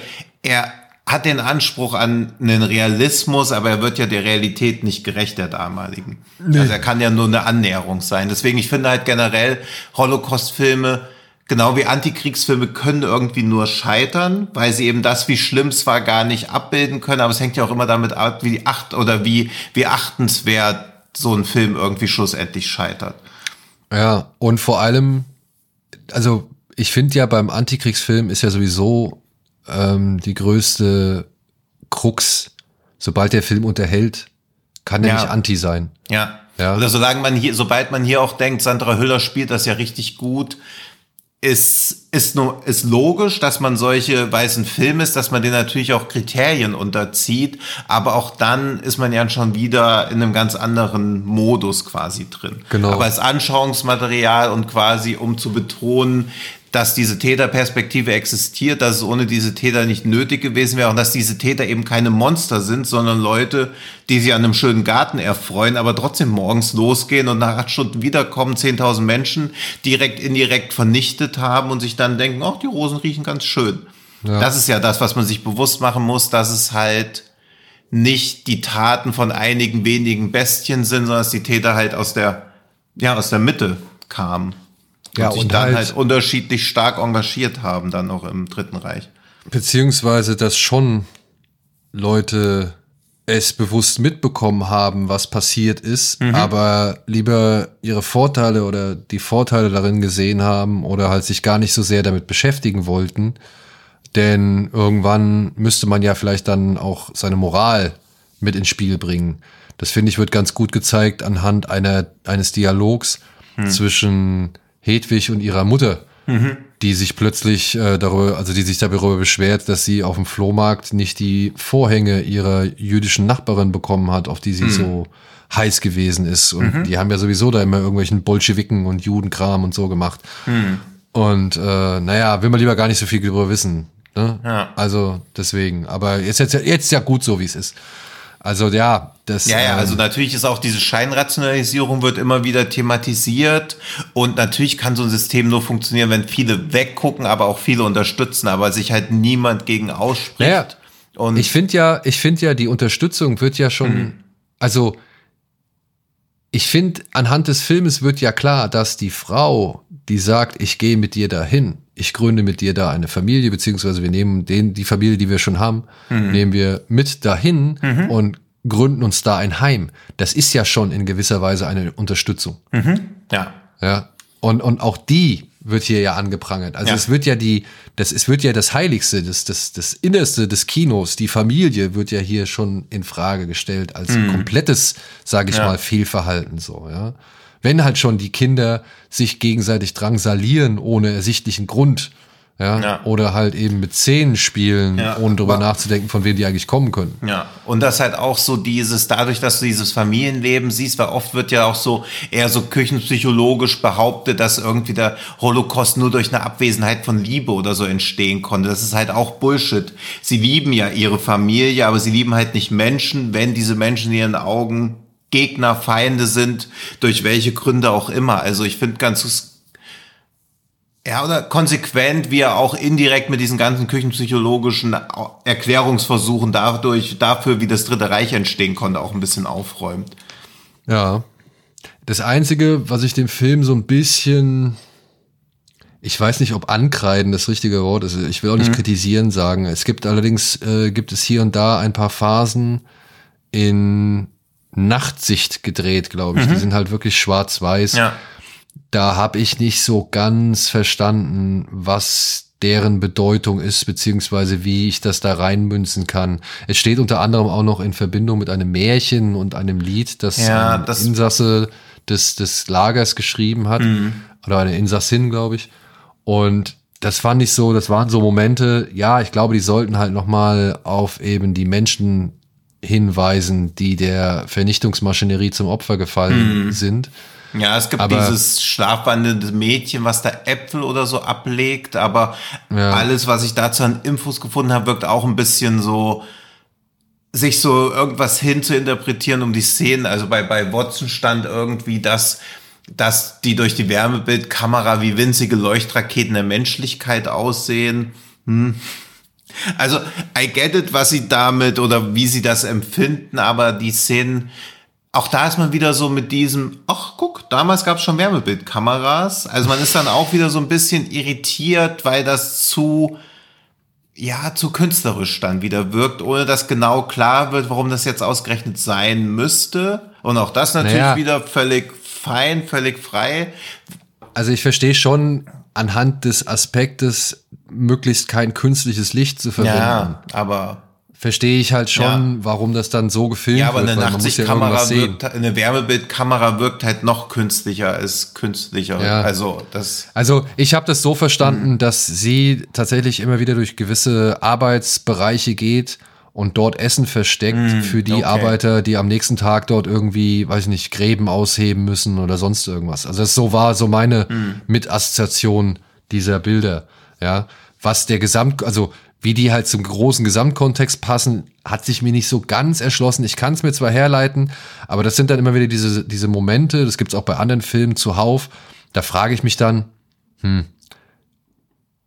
er hat den Anspruch an einen Realismus, aber er wird ja der Realität nicht gerecht, der damaligen. Nee. Also er kann ja nur eine Annäherung sein. Deswegen, ich finde halt generell Holocaust-Filme, genau wie Antikriegsfilme, können irgendwie nur scheitern, weil sie eben das, wie schlimm es war, gar nicht abbilden können. Aber es hängt ja auch immer damit ab, wie acht oder wie, wie achtenswert so ein Film irgendwie schlussendlich scheitert. Ja, und vor allem, also ich finde ja beim Antikriegsfilm ist ja sowieso ähm, die größte Krux, sobald der Film unterhält, kann er ja. nicht anti sein. Ja. ja. Oder solange man hier, sobald man hier auch denkt, Sandra Hüller spielt das ja richtig gut, ist, ist, nur, ist logisch, dass man solche weißen Filme ist, dass man denen natürlich auch Kriterien unterzieht, aber auch dann ist man ja schon wieder in einem ganz anderen Modus quasi drin. Genau. Aber als Anschauungsmaterial und quasi um zu betonen, dass diese Täterperspektive existiert, dass es ohne diese Täter nicht nötig gewesen wäre und dass diese Täter eben keine Monster sind, sondern Leute, die sich an einem schönen Garten erfreuen, aber trotzdem morgens losgehen und nach acht Stunden wiederkommen, 10.000 Menschen direkt indirekt vernichtet haben und sich dann denken, ach, die Rosen riechen ganz schön. Ja. Das ist ja das, was man sich bewusst machen muss, dass es halt nicht die Taten von einigen wenigen Bestien sind, sondern dass die Täter halt aus der, ja, aus der Mitte kamen ja, sich und dann halt, halt unterschiedlich stark engagiert haben, dann auch im Dritten Reich. Beziehungsweise, dass schon Leute es bewusst mitbekommen haben, was passiert ist, mhm. aber lieber ihre Vorteile oder die Vorteile darin gesehen haben oder halt sich gar nicht so sehr damit beschäftigen wollten. Denn irgendwann müsste man ja vielleicht dann auch seine Moral mit ins Spiel bringen. Das finde ich wird ganz gut gezeigt anhand einer, eines Dialogs hm. zwischen Hedwig und ihrer Mutter, mhm. die sich plötzlich äh, darüber, also die sich darüber beschwert, dass sie auf dem Flohmarkt nicht die Vorhänge ihrer jüdischen Nachbarin bekommen hat, auf die sie mhm. so heiß gewesen ist. Und mhm. die haben ja sowieso da immer irgendwelchen Bolschewiken und Judenkram und so gemacht. Mhm. Und äh, naja, will man lieber gar nicht so viel darüber wissen. Ne? Ja. Also deswegen. Aber jetzt, jetzt, jetzt ja gut so, wie es ist. Also ja, das. Ja, ja, ähm, also natürlich ist auch diese Scheinrationalisierung wird immer wieder thematisiert und natürlich kann so ein System nur funktionieren, wenn viele weggucken, aber auch viele unterstützen, aber sich halt niemand gegen ausspricht. Naja, und ich finde ja, ich finde ja, die Unterstützung wird ja schon, Mhm. also ich finde, anhand des Filmes wird ja klar, dass die Frau, die sagt, ich gehe mit dir dahin, ich gründe mit dir da eine Familie, beziehungsweise wir nehmen den, die Familie, die wir schon haben, Mhm. nehmen wir mit dahin und gründen uns da ein Heim. Das ist ja schon in gewisser Weise eine Unterstützung. ja. Ja. Und, und auch die wird hier ja angeprangert. Also Ja. es wird ja die, das, es wird ja das Heiligste, das, das, das Innerste des Kinos, die Familie wird ja hier schon in Frage gestellt als komplettes, sage ich Mhm. Ja. mal, Fehlverhalten so, ja. Wenn halt schon die Kinder sich gegenseitig drangsalieren ohne ersichtlichen Grund, ja, Ja. oder halt eben mit Szenen spielen, Ja. ohne drüber nachzudenken, von wem die eigentlich kommen können. Ja, und das halt auch so dieses, dadurch, dass du dieses Familienleben siehst, weil oft wird ja auch so eher so küchenpsychologisch behauptet, dass irgendwie der Holocaust nur durch eine Abwesenheit von Liebe oder so entstehen konnte. Das ist halt auch Bullshit. Sie lieben ja ihre Familie, aber sie lieben halt nicht Menschen, wenn diese Menschen in ihren Augen Gegner, Feinde sind, durch welche Gründe auch immer. Also ich finde ganz ja, oder konsequent, wie er auch indirekt mit diesen ganzen küchenpsychologischen Erklärungsversuchen dadurch, dafür, wie das Dritte Reich entstehen konnte, auch ein bisschen aufräumt. Ja. Das Einzige, was ich dem Film so ein bisschen, ich weiß nicht, ob ankreiden das richtige Wort ist. Ich will auch nicht kritisieren sagen. Es gibt allerdings, äh, gibt es hier und da ein paar Phasen in Nachtsicht gedreht, glaube ich. Die sind halt wirklich schwarz-weiß. Ja. Da habe ich nicht so ganz verstanden, was deren Bedeutung ist, beziehungsweise wie ich das da reinmünzen kann. Es steht unter anderem auch noch in Verbindung mit einem Märchen und einem Lied, das Ja, ein das- Insasse des, des Lagers geschrieben hat. Oder eine Insassin, glaube ich. Und das fand ich so, das waren so Momente, ja, ich glaube, die sollten halt nochmal auf eben die Menschen hinweisen, die der Vernichtungsmaschinerie zum Opfer gefallen sind. Ja, es gibt Aber- dieses schlafwandelnde Mädchen, was da Äpfel oder so ablegt, aber Ja. alles, was ich dazu an Infos gefunden habe, wirkt auch ein bisschen so, sich so irgendwas hinzuinterpretieren um die Szenen. Also bei, bei Watson stand irgendwie, dass, dass die durch die Wärmebildkamera wie winzige Leuchtraketen der Menschlichkeit aussehen. Hm. Also, I get it, was sie damit oder wie sie das empfinden, aber die Szenen, auch da ist man wieder so mit diesem, ach guck, damals gab es schon Wärmebildkameras. Also man ist dann auch wieder so ein bisschen irritiert, weil das zu, ja, zu künstlerisch dann wieder wirkt, ohne dass genau klar wird, warum das jetzt ausgerechnet sein müsste. Und auch das natürlich Naja. wieder völlig fein, völlig frei. Also ich verstehe schon anhand des Aspektes, möglichst kein künstliches Licht zu verwenden. Ja, aber Verstehe ich halt schon, Ja. warum das dann so gefilmt Ja, aber wird, eine ja Nachtsichtkamera sehen. wirkt, eine Wärmebildkamera wirkt halt noch künstlicher als künstlicher. Ja. Also das. Also ich habe das so verstanden, Mhm. dass sie tatsächlich immer wieder durch gewisse Arbeitsbereiche geht und dort Essen versteckt für die Mhm, okay. Arbeiter, die am nächsten Tag dort irgendwie, weiß ich nicht, Gräben ausheben müssen oder sonst irgendwas. Also das so war so meine Mhm. Mitassoziation dieser Bilder. Ja, was der Gesamt, also wie die halt zum großen Gesamtkontext passen, hat sich mir nicht so ganz erschlossen. Ich kann es mir zwar herleiten, aber das sind dann immer wieder diese, diese Momente, das gibt's auch bei anderen Filmen zuhauf. Da frage ich mich dann,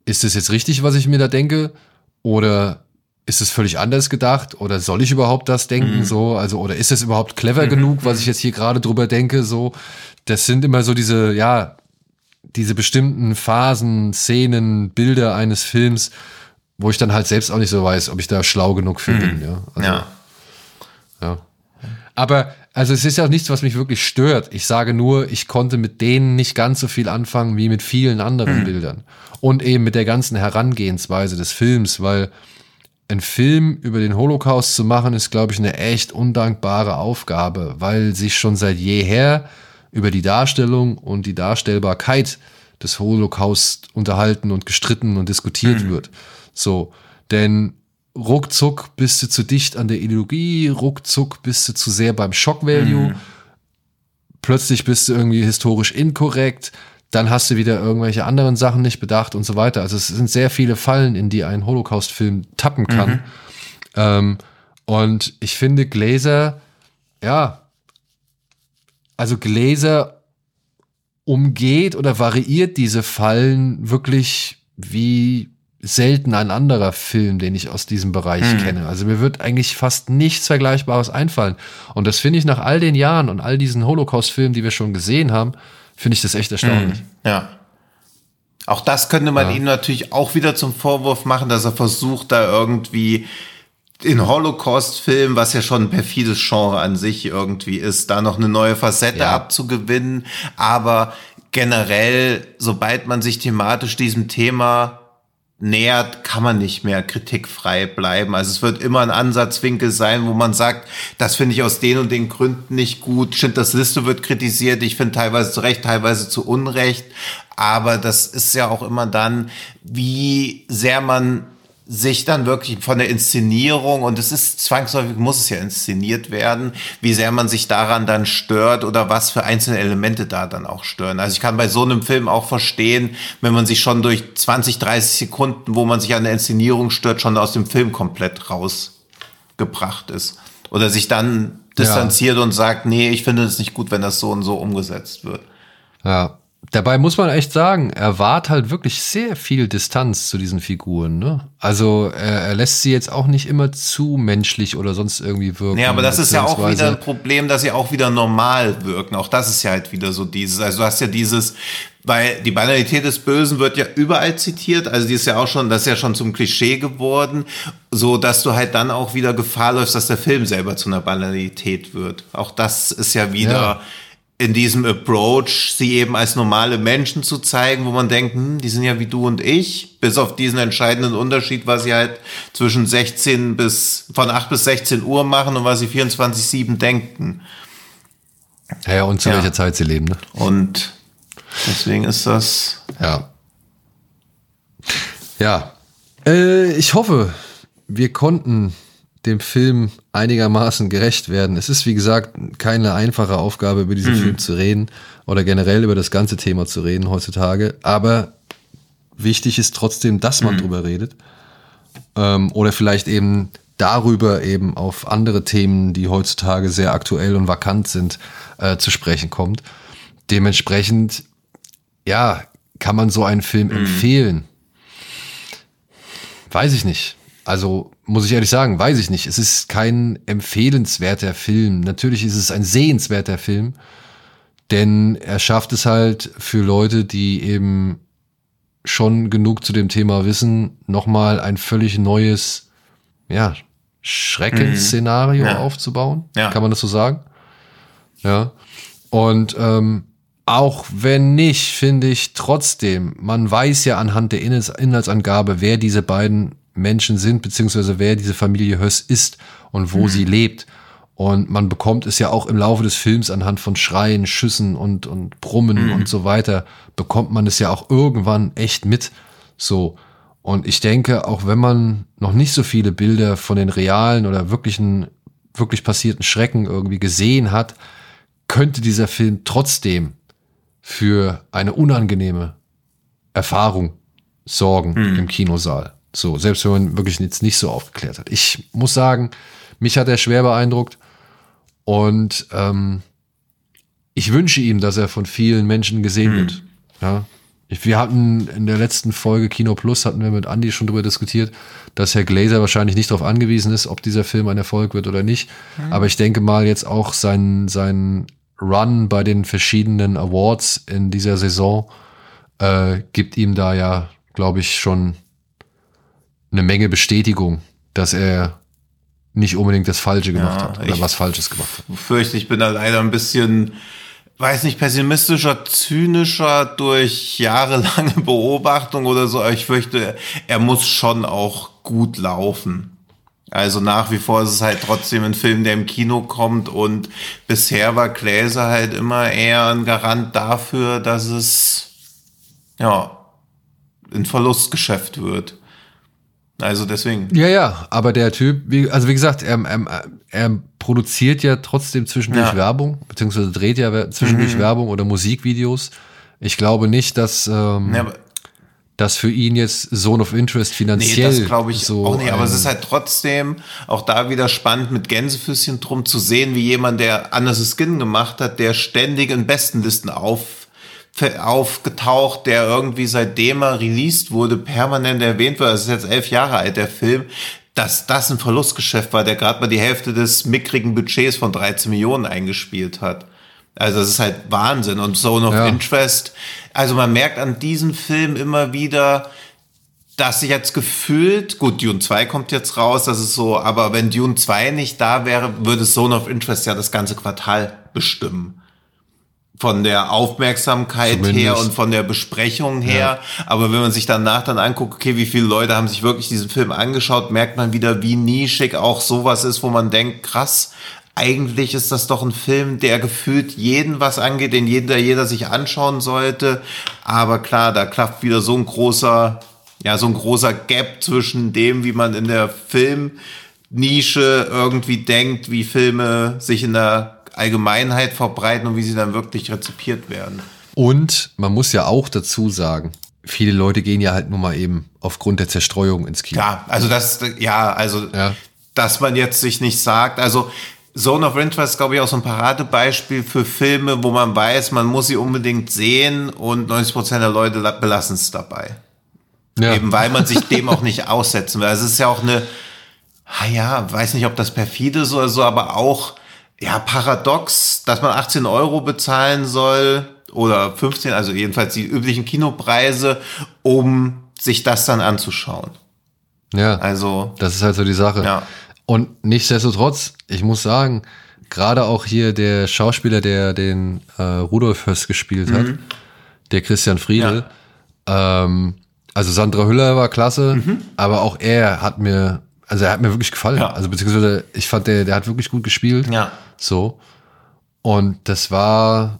ist es jetzt richtig, was ich mir da denke? Oder ist es völlig anders gedacht? Oder soll ich überhaupt das denken? So, also, oder ist es überhaupt clever genug, was ich jetzt hier gerade drüber denke? So, das sind immer so diese, ja, diese bestimmten Phasen, Szenen, Bilder eines Films, wo ich dann halt selbst auch nicht so weiß, ob ich da schlau genug für bin. Ja, also, Ja. ja. Aber also es ist ja auch nichts, was mich wirklich stört. Ich sage nur, ich konnte mit denen nicht ganz so viel anfangen wie mit vielen anderen Bildern. Und eben mit der ganzen Herangehensweise des Films, weil ein Film über den Holocaust zu machen, ist, glaube ich, eine echt undankbare Aufgabe, weil sich schon seit jeher über die Darstellung und die Darstellbarkeit des Holocaust unterhalten und gestritten und diskutiert wird. So, denn ruckzuck bist du zu dicht an der Ideologie, ruckzuck bist du zu sehr beim Shock Value, plötzlich bist du irgendwie historisch inkorrekt, dann hast du wieder irgendwelche anderen Sachen nicht bedacht und so weiter. Also es sind sehr viele Fallen, in die ein Holocaust-Film tappen kann. Ähm, Und ich finde Gläser, ja, also Gläser umgeht oder variiert diese Fallen wirklich wie selten ein anderer Film, den ich aus diesem Bereich hm. kenne. Also mir wird eigentlich fast nichts Vergleichbares einfallen. Und das finde ich nach all den Jahren und all diesen Holocaust-Filmen, die wir schon gesehen haben, finde ich das echt erstaunlich. Hm. Ja. Auch das könnte man ja. ihm natürlich auch wieder zum Vorwurf machen, dass er versucht, da irgendwie in Holocaust-Filmen, was ja schon ein perfides Genre an sich irgendwie ist, da noch eine neue Facette ja. abzugewinnen. Aber generell, sobald man sich thematisch diesem Thema nähert, kann man nicht mehr kritikfrei bleiben. Also es wird immer ein Ansatzwinkel sein, wo man sagt, das finde ich aus den und den Gründen nicht gut. Schindlers Liste wird kritisiert, ich finde teilweise zu Recht, teilweise zu Unrecht. Aber das ist ja auch immer dann, wie sehr man sich dann wirklich von der Inszenierung, und es ist zwangsläufig, muss es ja inszeniert werden, wie sehr man sich daran dann stört oder was für einzelne Elemente da dann auch stören. Also ich kann bei so einem Film auch verstehen, wenn man sich schon durch 20, 30 Sekunden, wo man sich an der Inszenierung stört, schon aus dem Film komplett rausgebracht ist. Oder sich dann distanziert ja. und sagt, nee, ich finde es nicht gut, wenn das so und so umgesetzt wird. Ja, Dabei muss man echt sagen, er wahrt halt wirklich sehr viel Distanz zu diesen Figuren. Ne? Also er, er lässt sie jetzt auch nicht immer zu menschlich oder sonst irgendwie wirken. Ja, aber das ist ja auch wieder ein Problem, dass sie auch wieder normal wirken. Auch das ist ja halt wieder so dieses. Also du hast ja dieses, weil die Banalität des Bösen wird ja überall zitiert. Also die ist ja auch schon, das ist ja schon zum Klischee geworden, so dass du halt dann auch wieder Gefahr läufst, dass der Film selber zu einer Banalität wird. Auch das ist ja wieder. Ja in diesem Approach, sie eben als normale Menschen zu zeigen, wo man denkt, hm, die sind ja wie du und ich, bis auf diesen entscheidenden Unterschied, was sie halt zwischen 16 bis, von 8 bis 16 Uhr machen und was sie 24-7 denken. Ja, und zu ja. welcher Zeit sie leben, ne? Und deswegen ist das. Ja. Ja. Äh, ich hoffe, wir konnten dem Film einigermaßen gerecht werden. Es ist, wie gesagt, keine einfache Aufgabe, über diesen mhm. Film zu reden oder generell über das ganze Thema zu reden heutzutage. Aber wichtig ist trotzdem, dass man mhm. drüber redet. Ähm, oder vielleicht eben darüber eben auf andere Themen, die heutzutage sehr aktuell und vakant sind, äh, zu sprechen kommt. Dementsprechend, ja, kann man so einen Film mhm. empfehlen. Weiß ich nicht. Also muss ich ehrlich sagen, weiß ich nicht. Es ist kein empfehlenswerter Film. Natürlich ist es ein sehenswerter Film, denn er schafft es halt für Leute, die eben schon genug zu dem Thema wissen, nochmal ein völlig neues, ja, Schreckensszenario mhm. ja. aufzubauen. Ja. Kann man das so sagen? Ja. Und ähm, auch wenn nicht, finde ich trotzdem, man weiß ja anhand der Inhaltsangabe, wer diese beiden Menschen sind, beziehungsweise wer diese Familie Höss ist und wo mhm. sie lebt. Und man bekommt es ja auch im Laufe des Films anhand von Schreien, Schüssen und, und Brummen mhm. und so weiter, bekommt man es ja auch irgendwann echt mit. So. Und ich denke, auch wenn man noch nicht so viele Bilder von den realen oder wirklichen, wirklich passierten Schrecken irgendwie gesehen hat, könnte dieser Film trotzdem für eine unangenehme Erfahrung sorgen mhm. im Kinosaal. So, selbst wenn man wirklich jetzt nicht so aufgeklärt hat. Ich muss sagen, mich hat er schwer beeindruckt und ähm, ich wünsche ihm, dass er von vielen Menschen gesehen mhm. wird. Ja. Wir hatten in der letzten Folge Kino Plus, hatten wir mit Andy schon darüber diskutiert, dass Herr Glazer wahrscheinlich nicht darauf angewiesen ist, ob dieser Film ein Erfolg wird oder nicht. Mhm. Aber ich denke mal jetzt auch sein, sein Run bei den verschiedenen Awards in dieser Saison äh, gibt ihm da ja, glaube ich, schon eine Menge Bestätigung, dass er nicht unbedingt das Falsche gemacht ja, hat oder was Falsches gemacht hat. Fürchte, ich bin da leider ein bisschen, weiß nicht, pessimistischer, zynischer durch jahrelange Beobachtung oder so. Ich fürchte, er muss schon auch gut laufen. Also nach wie vor ist es halt trotzdem ein Film, der im Kino kommt und bisher war Gläser halt immer eher ein Garant dafür, dass es ja ein Verlustgeschäft wird. Also deswegen. Ja, ja, aber der Typ, wie, also wie gesagt, er, er, er produziert ja trotzdem zwischendurch ja. Werbung, beziehungsweise dreht ja zwischendurch mhm. Werbung oder Musikvideos. Ich glaube nicht, dass, ähm, ja, dass für ihn jetzt Zone of Interest finanziell nee, das glaube ich so auch nicht, aber es ist halt trotzdem auch da wieder spannend mit Gänsefüßchen drum zu sehen, wie jemand, der Anders Skin gemacht hat, der ständig in Bestenlisten auf aufgetaucht, der irgendwie seitdem er released wurde, permanent erwähnt wird. Das ist jetzt elf Jahre alt, der Film. Dass das ein Verlustgeschäft war, der gerade mal die Hälfte des mickrigen Budgets von 13 Millionen eingespielt hat. Also das ist halt Wahnsinn. Und Zone of ja. Interest, also man merkt an diesem Film immer wieder, dass sich jetzt gefühlt, gut, Dune 2 kommt jetzt raus, das ist so, aber wenn Dune 2 nicht da wäre, würde Zone of Interest ja das ganze Quartal bestimmen. Von der Aufmerksamkeit Zumindest. her und von der Besprechung her. Ja. Aber wenn man sich danach dann anguckt, okay, wie viele Leute haben sich wirklich diesen Film angeschaut, merkt man wieder, wie nischig auch sowas ist, wo man denkt, krass, eigentlich ist das doch ein Film, der gefühlt jeden was angeht, den jeder, jeder sich anschauen sollte. Aber klar, da klafft wieder so ein großer, ja, so ein großer Gap zwischen dem, wie man in der Filmnische irgendwie denkt, wie Filme sich in der Allgemeinheit verbreiten und wie sie dann wirklich rezipiert werden. Und man muss ja auch dazu sagen, viele Leute gehen ja halt nur mal eben aufgrund der Zerstreuung ins Kino. Ja, also das, ja, also, ja. dass man jetzt sich nicht sagt, also Zone of Interest, glaube ich, auch so ein Paradebeispiel für Filme, wo man weiß, man muss sie unbedingt sehen und 90 Prozent der Leute belassen es dabei. Ja. Eben weil man sich dem auch nicht aussetzen will. Also es ist ja auch eine, ja, weiß nicht, ob das perfide ist oder so, aber auch, ja, paradox, dass man 18 Euro bezahlen soll oder 15, also jedenfalls die üblichen Kinopreise, um sich das dann anzuschauen. Ja. Also. Das ist halt so die Sache. Ja. Und nichtsdestotrotz, ich muss sagen, gerade auch hier der Schauspieler, der den äh, Rudolf Höss gespielt mhm. hat, der Christian Friedel, ja. ähm, also Sandra Hüller war klasse, mhm. aber auch er hat mir, also er hat mir wirklich gefallen. Ja. Also beziehungsweise ich fand, der, der hat wirklich gut gespielt. Ja. So. Und das war,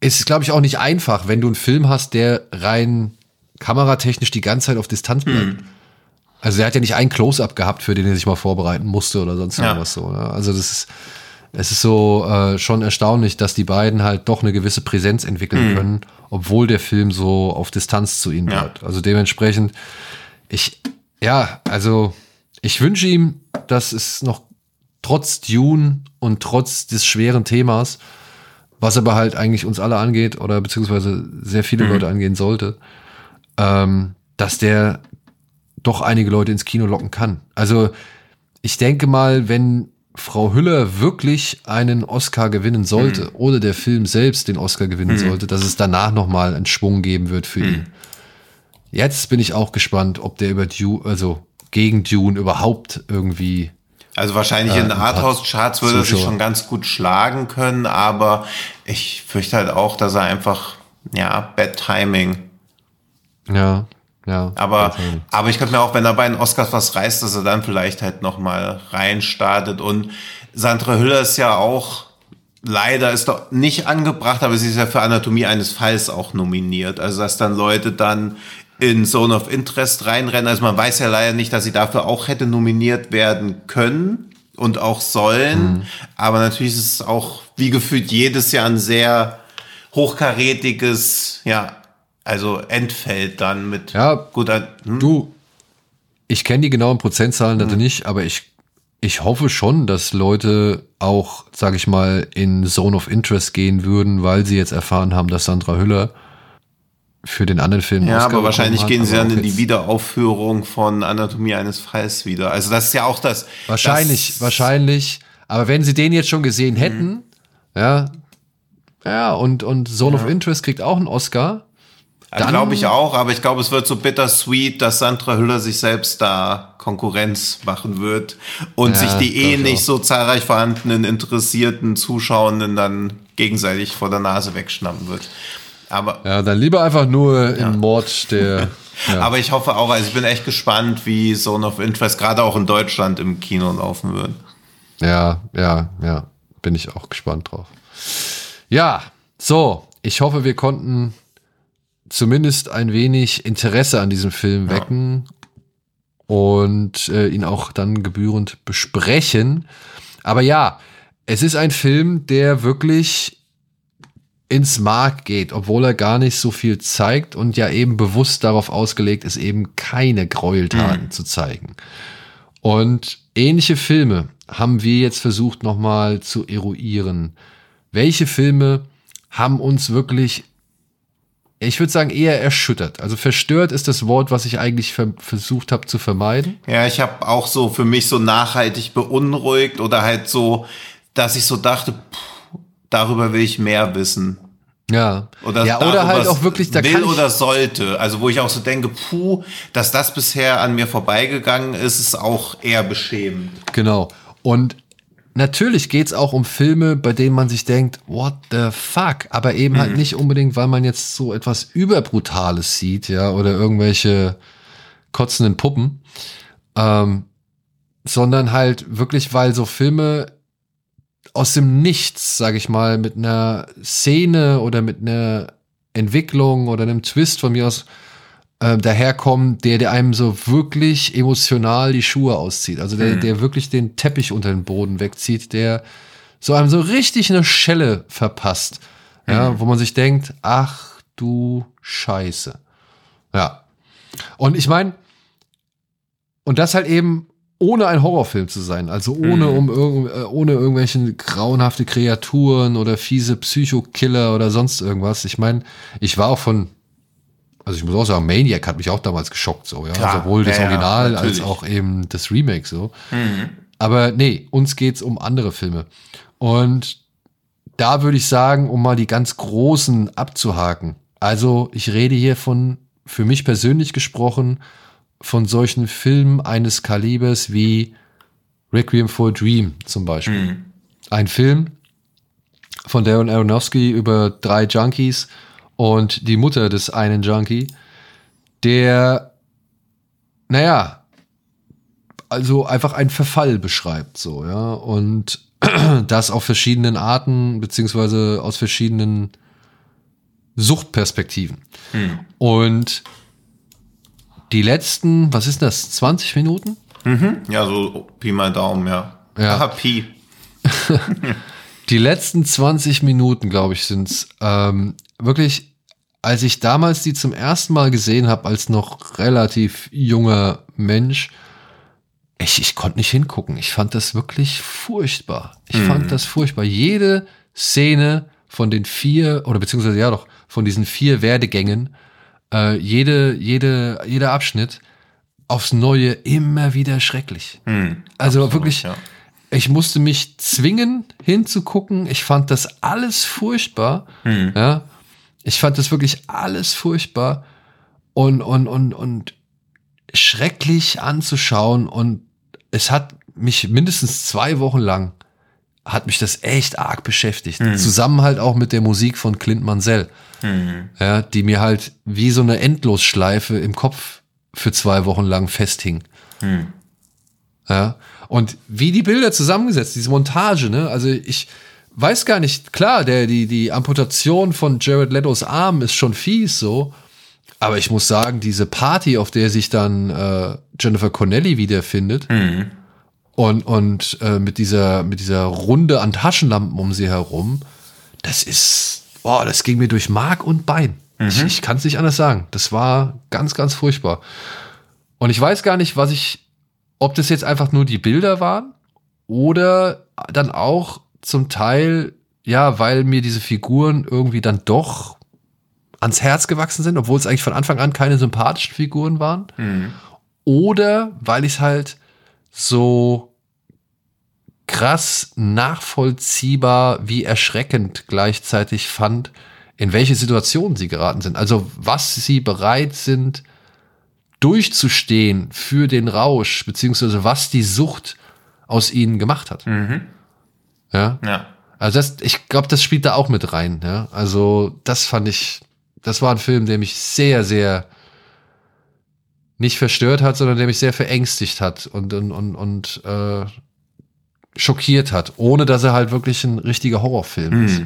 ist glaube ich auch nicht einfach, wenn du einen Film hast, der rein kameratechnisch die ganze Zeit auf Distanz bleibt. Mhm. Also er hat ja nicht ein Close-up gehabt, für den er sich mal vorbereiten musste oder sonst ja. irgendwas so. Ne? Also das ist, es ist so äh, schon erstaunlich, dass die beiden halt doch eine gewisse Präsenz entwickeln mhm. können, obwohl der Film so auf Distanz zu ihnen ja. bleibt. Also dementsprechend, ich, ja, also ich wünsche ihm, dass es noch trotz Dune und trotz des schweren Themas, was aber halt eigentlich uns alle angeht oder beziehungsweise sehr viele mhm. Leute angehen sollte, ähm, dass der doch einige Leute ins Kino locken kann. Also ich denke mal, wenn Frau Hüller wirklich einen Oscar gewinnen sollte mhm. oder der Film selbst den Oscar gewinnen mhm. sollte, dass es danach noch mal einen Schwung geben wird für mhm. ihn. Jetzt bin ich auch gespannt, ob der über Dune, also gegen Dune überhaupt irgendwie also wahrscheinlich äh, in Arthouse-Charts würde er sich schon ganz gut schlagen können, aber ich fürchte halt auch, dass er einfach, ja, Bad Timing. Ja, ja, aber, aber ich könnte mir auch, wenn er bei den Oscars was reißt, dass er dann vielleicht halt nochmal reinstartet. Und Sandra Hüller ist ja auch, leider ist doch nicht angebracht, aber sie ist ja für Anatomie eines Falls auch nominiert. Also, dass dann Leute dann in Zone of Interest reinrennen. Also man weiß ja leider nicht, dass sie dafür auch hätte nominiert werden können und auch sollen. Mhm. Aber natürlich ist es auch wie gefühlt jedes Jahr ein sehr hochkarätiges, ja, also entfällt dann mit. Ja, gut. Hm? Du, ich kenne die genauen Prozentzahlen hm. nicht, aber ich, ich hoffe schon, dass Leute auch, sage ich mal, in Zone of Interest gehen würden, weil sie jetzt erfahren haben, dass Sandra Hüller für den anderen Film. Ja, Oscar aber wahrscheinlich hat, gehen sie dann in die Wiederaufführung von Anatomie eines Falls wieder. Also das ist ja auch das. Wahrscheinlich, das wahrscheinlich. Aber wenn sie den jetzt schon gesehen hätten, mhm. ja, ja, und, und Zone ja. of Interest kriegt auch einen Oscar, also glaube ich auch, aber ich glaube, es wird so bittersweet, dass Sandra Hüller sich selbst da Konkurrenz machen wird und ja, sich die eh nicht so zahlreich vorhandenen interessierten Zuschauenden dann gegenseitig vor der Nase wegschnappen wird. Aber ja, dann lieber einfach nur ja. im Mord der. Ja. Aber ich hoffe auch, also ich bin echt gespannt, wie Zone of Interest gerade auch in Deutschland im Kino laufen wird. Ja, ja, ja, bin ich auch gespannt drauf. Ja, so, ich hoffe, wir konnten zumindest ein wenig Interesse an diesem Film wecken ja. und äh, ihn auch dann gebührend besprechen. Aber ja, es ist ein Film, der wirklich ins Mark geht, obwohl er gar nicht so viel zeigt und ja eben bewusst darauf ausgelegt ist, eben keine Gräueltaten mhm. zu zeigen. Und ähnliche Filme haben wir jetzt versucht nochmal zu eruieren. Welche Filme haben uns wirklich, ich würde sagen, eher erschüttert. Also verstört ist das Wort, was ich eigentlich ver versucht habe zu vermeiden. Ja, ich habe auch so für mich so nachhaltig beunruhigt oder halt so, dass ich so dachte, pff, darüber will ich mehr wissen. Ja. Oder, ja, oder halt auch wirklich da will oder sollte. Also wo ich auch so denke, puh, dass das bisher an mir vorbeigegangen ist, ist auch eher beschämend. Genau. Und natürlich geht's auch um Filme, bei denen man sich denkt, what the fuck? Aber eben halt mhm. halt nicht unbedingt, weil man jetzt so etwas überbrutales sieht, ja, oder irgendwelche kotzenden Puppen, ähm, sondern halt wirklich, weil so Filme aus dem Nichts, sage ich mal, mit einer Szene oder mit einer Entwicklung oder einem Twist von mir aus äh, daherkommen, der, der einem so wirklich emotional die Schuhe auszieht. Also der, mhm. der wirklich den Teppich unter den Boden wegzieht, der so einem so richtig eine Schelle verpasst. Ja, mhm. wo man sich denkt, ach du Scheiße. Ja. Und ich meine, und das halt eben ohne ein Horrorfilm zu sein, also ohne mhm. um äh, ohne irgendwelche grauenhafte Kreaturen oder fiese Psychokiller oder sonst irgendwas. Ich meine, ich war auch von also ich muss auch sagen, Maniac hat mich auch damals geschockt, so, ja. Klar, Sowohl das ja, Original ja, als auch eben das Remake, so. Mhm. Aber nee, uns geht's um andere Filme. Und da würde ich sagen, um mal die ganz großen abzuhaken. Also ich rede hier von, für mich persönlich gesprochen, von solchen Filmen eines Kalibers wie Requiem for a Dream zum Beispiel. Mhm. Ein Film von Darren Aronofsky über drei Junkies und die Mutter des einen Junkie, der, naja, also einfach einen Verfall beschreibt, so, ja, und das auf verschiedenen Arten, beziehungsweise aus verschiedenen Suchtperspektiven. Mhm. Und die letzten, was ist das, 20 Minuten? Mhm. Ja, so Pi mal Daumen, ja. Ja. Aha, Pi. die letzten 20 Minuten, glaube ich, sind's. Ähm, wirklich, als ich damals die zum ersten Mal gesehen habe, als noch relativ junger Mensch, ich, ich konnte nicht hingucken. Ich fand das wirklich furchtbar. Ich mhm. fand das furchtbar. Jede Szene von den vier, oder beziehungsweise ja doch, von diesen vier Werdegängen äh, jede, jede, jeder Abschnitt aufs Neue immer wieder schrecklich. Hm, also absolut, wirklich, ja. ich musste mich zwingen hinzugucken. Ich fand das alles furchtbar. Hm. Ja, ich fand das wirklich alles furchtbar und, und, und, und schrecklich anzuschauen. Und es hat mich mindestens zwei Wochen lang hat mich das echt arg beschäftigt. Mhm. Zusammen halt auch mit der Musik von Clint Mansell. Mhm. Ja, die mir halt wie so eine Endlosschleife im Kopf für zwei Wochen lang festhing. Mhm. Ja. Und wie die Bilder zusammengesetzt, diese Montage, ne? Also ich weiß gar nicht, klar, der, die, die Amputation von Jared Letos Arm ist schon fies so. Aber ich muss sagen, diese Party, auf der sich dann äh, Jennifer Connelly wiederfindet, mhm und, und äh, mit, dieser, mit dieser Runde an Taschenlampen um sie herum, das ist, boah, das ging mir durch Mark und Bein. Mhm. Ich, ich kann es nicht anders sagen. Das war ganz, ganz furchtbar. Und ich weiß gar nicht, was ich, ob das jetzt einfach nur die Bilder waren oder dann auch zum Teil, ja, weil mir diese Figuren irgendwie dann doch ans Herz gewachsen sind, obwohl es eigentlich von Anfang an keine sympathischen Figuren waren. Mhm. Oder weil ich es halt so krass nachvollziehbar wie erschreckend gleichzeitig fand, in welche Situation sie geraten sind. Also was sie bereit sind durchzustehen für den Rausch, beziehungsweise was die Sucht aus ihnen gemacht hat. Mhm. Ja. ja. Also das, ich glaube, das spielt da auch mit rein. Ja. Also das fand ich, das war ein Film, der mich sehr, sehr nicht verstört hat, sondern der mich sehr verängstigt hat und, und, und, und äh, schockiert hat, ohne dass er halt wirklich ein richtiger Horrorfilm hm. ist.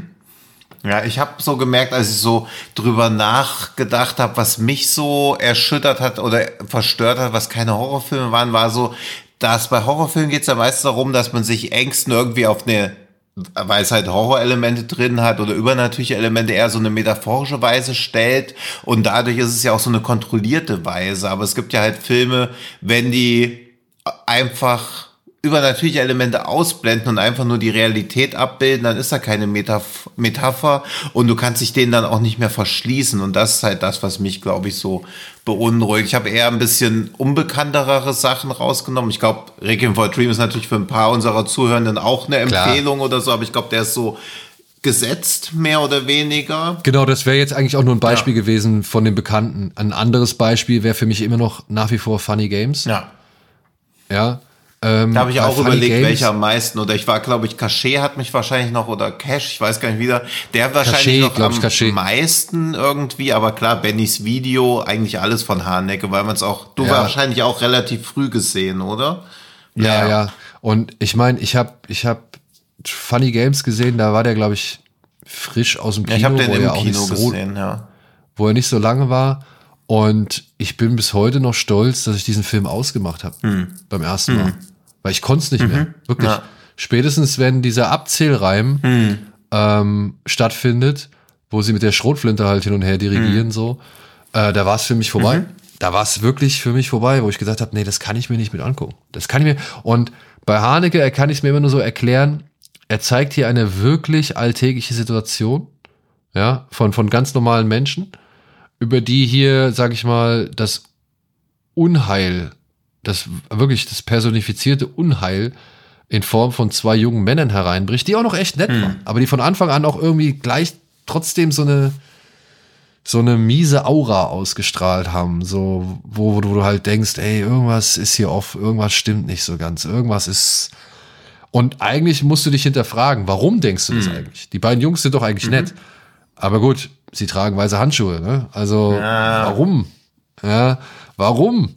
Ja, ich habe so gemerkt, als ich so drüber nachgedacht habe, was mich so erschüttert hat oder verstört hat, was keine Horrorfilme waren, war so, dass bei Horrorfilmen geht es ja meistens darum, dass man sich Ängsten irgendwie auf eine weil es halt Horrorelemente drin hat oder übernatürliche Elemente eher so eine metaphorische Weise stellt und dadurch ist es ja auch so eine kontrollierte Weise. Aber es gibt ja halt Filme, wenn die einfach übernatürliche Elemente ausblenden und einfach nur die Realität abbilden, dann ist da keine Metaph Metapher und du kannst dich denen dann auch nicht mehr verschließen. Und das ist halt das, was mich, glaube ich, so beunruhigt. Ich habe eher ein bisschen unbekanntere Sachen rausgenommen. Ich glaube, Requiem for a Dream ist natürlich für ein paar unserer Zuhörenden auch eine Empfehlung Klar. oder so, aber ich glaube, der ist so gesetzt, mehr oder weniger. Genau, das wäre jetzt eigentlich auch nur ein Beispiel ja. gewesen von den Bekannten. Ein anderes Beispiel wäre für mich immer noch nach wie vor Funny Games. Ja. Ja, ähm, da habe ich auch überlegt, Games. welcher am meisten. Oder ich war, glaube ich, Cachet hat mich wahrscheinlich noch oder Cash, ich weiß gar nicht wieder. Der wahrscheinlich Cachet, noch am Cachet. meisten irgendwie. Aber klar, Bennys Video, eigentlich alles von Hanecke, weil man es auch, du ja. wahrscheinlich auch relativ früh gesehen, oder? Ja, ja. ja. Und ich meine, ich habe ich hab Funny Games gesehen, da war der, glaube ich, frisch aus dem Kino. Ja, ich habe den im Kino so, gesehen, ja. Wo er nicht so lange war. Und ich bin bis heute noch stolz, dass ich diesen Film ausgemacht habe. Hm. Beim ersten Mal. Hm. Weil ich konnte es nicht mhm. mehr. Wirklich. Ja. Spätestens, wenn dieser Abzählreim mhm. ähm, stattfindet, wo sie mit der Schrotflinte halt hin und her dirigieren, mhm. so, äh, da war es für mich vorbei. Mhm. Da war es wirklich für mich vorbei, wo ich gesagt habe, nee, das kann ich mir nicht mit angucken. Das kann ich mir. Und bei Haneke kann ich es mir immer nur so erklären, er zeigt hier eine wirklich alltägliche Situation, ja, von, von ganz normalen Menschen, über die hier, sag ich mal, das Unheil das wirklich das personifizierte Unheil in Form von zwei jungen Männern hereinbricht, die auch noch echt nett hm. waren, aber die von Anfang an auch irgendwie gleich trotzdem so eine so eine miese Aura ausgestrahlt haben, so wo, wo du halt denkst, ey, irgendwas ist hier off, irgendwas stimmt nicht so ganz, irgendwas ist und eigentlich musst du dich hinterfragen, warum denkst du das hm. eigentlich? Die beiden Jungs sind doch eigentlich mhm. nett. Aber gut, sie tragen weiße Handschuhe, ne? Also ja. warum? Ja, warum?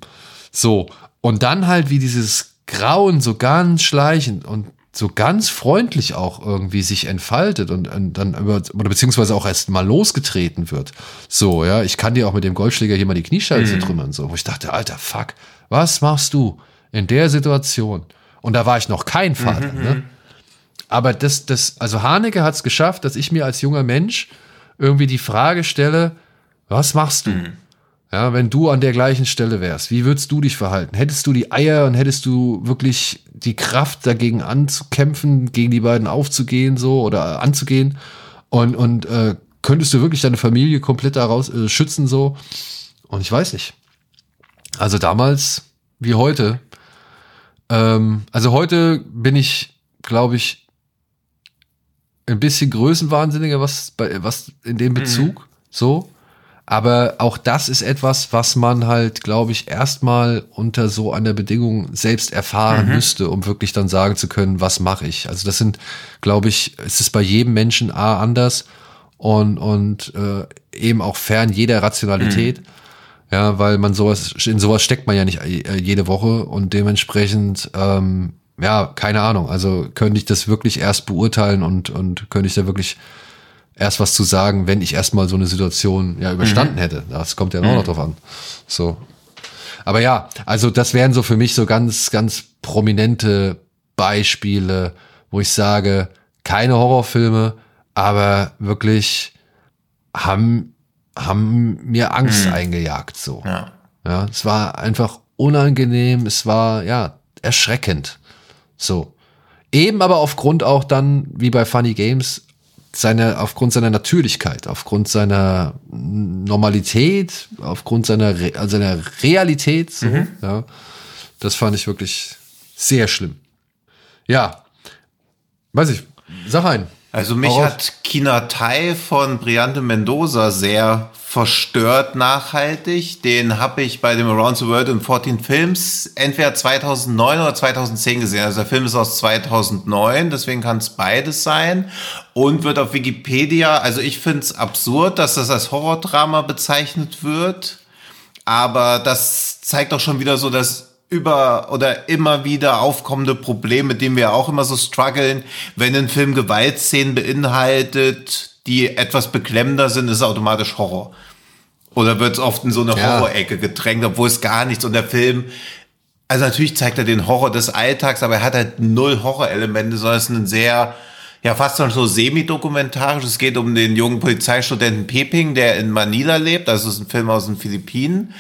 So. Und dann halt wie dieses Grauen so ganz schleichend und so ganz freundlich auch irgendwie sich entfaltet und, und dann über, oder beziehungsweise auch erst mal losgetreten wird. So, ja, ich kann dir auch mit dem Goldschläger hier mal die Kniescheibe mhm. trümmern, so, wo ich dachte, alter, fuck, was machst du in der Situation? Und da war ich noch kein Vater, mhm. ne? Mhm. Aber das, das, also Haneke hat es geschafft, dass ich mir als junger Mensch irgendwie die Frage stelle, was machst du? Mhm. Ja, wenn du an der gleichen Stelle wärst, wie würdest du dich verhalten? Hättest du die Eier und hättest du wirklich die Kraft dagegen anzukämpfen, gegen die beiden aufzugehen so oder anzugehen? Und, und äh, könntest du wirklich deine Familie komplett daraus äh, schützen so? Und ich weiß nicht. Also damals wie heute. Ähm, also heute bin ich, glaube ich, ein bisschen größenwahnsinniger, was bei was in dem mhm. Bezug. Mhm. So. Aber auch das ist etwas, was man halt, glaube ich, erstmal unter so einer Bedingung selbst erfahren mhm. müsste, um wirklich dann sagen zu können, was mache ich. Also das sind, glaube ich, es ist bei jedem Menschen A anders und, und äh, eben auch fern jeder Rationalität. Mhm. Ja, weil man sowas, in sowas steckt man ja nicht äh, jede Woche und dementsprechend, ähm, ja, keine Ahnung. Also könnte ich das wirklich erst beurteilen und, und könnte ich da wirklich erst was zu sagen, wenn ich erstmal so eine Situation ja überstanden mhm. hätte. Das kommt ja auch mhm. noch drauf an. So. Aber ja, also das wären so für mich so ganz, ganz prominente Beispiele, wo ich sage, keine Horrorfilme, aber wirklich haben, haben mir Angst mhm. eingejagt, so. Ja. ja. Es war einfach unangenehm, es war, ja, erschreckend. So. Eben aber aufgrund auch dann, wie bei Funny Games, seiner, aufgrund seiner Natürlichkeit, aufgrund seiner Normalität, aufgrund seiner, Re seiner Realität, so, mhm. ja. Das fand ich wirklich sehr schlimm. Ja. Weiß ich, sag ein. Also mich hat Kina Tai von Briante Mendoza sehr verstört nachhaltig. Den habe ich bei dem Around the World in 14 Films entweder 2009 oder 2010 gesehen. Also der Film ist aus 2009, deswegen kann es beides sein. Und wird auf Wikipedia, also ich finde es absurd, dass das als Horrordrama bezeichnet wird. Aber das zeigt auch schon wieder so, dass über oder immer wieder aufkommende Probleme, mit denen wir auch immer so strugglen. Wenn ein Film Gewaltszenen beinhaltet, die etwas beklemmender sind, ist es automatisch Horror. Oder wird es oft in so eine ja. Horrorecke gedrängt, obwohl es gar nichts. Und der Film, also natürlich zeigt er den Horror des Alltags, aber er hat halt null Horrorelemente, sondern es ist ein sehr, ja fast schon so semi-dokumentarisch. Es geht um den jungen Polizeistudenten Peping, der in Manila lebt. Das ist ein Film aus den Philippinen.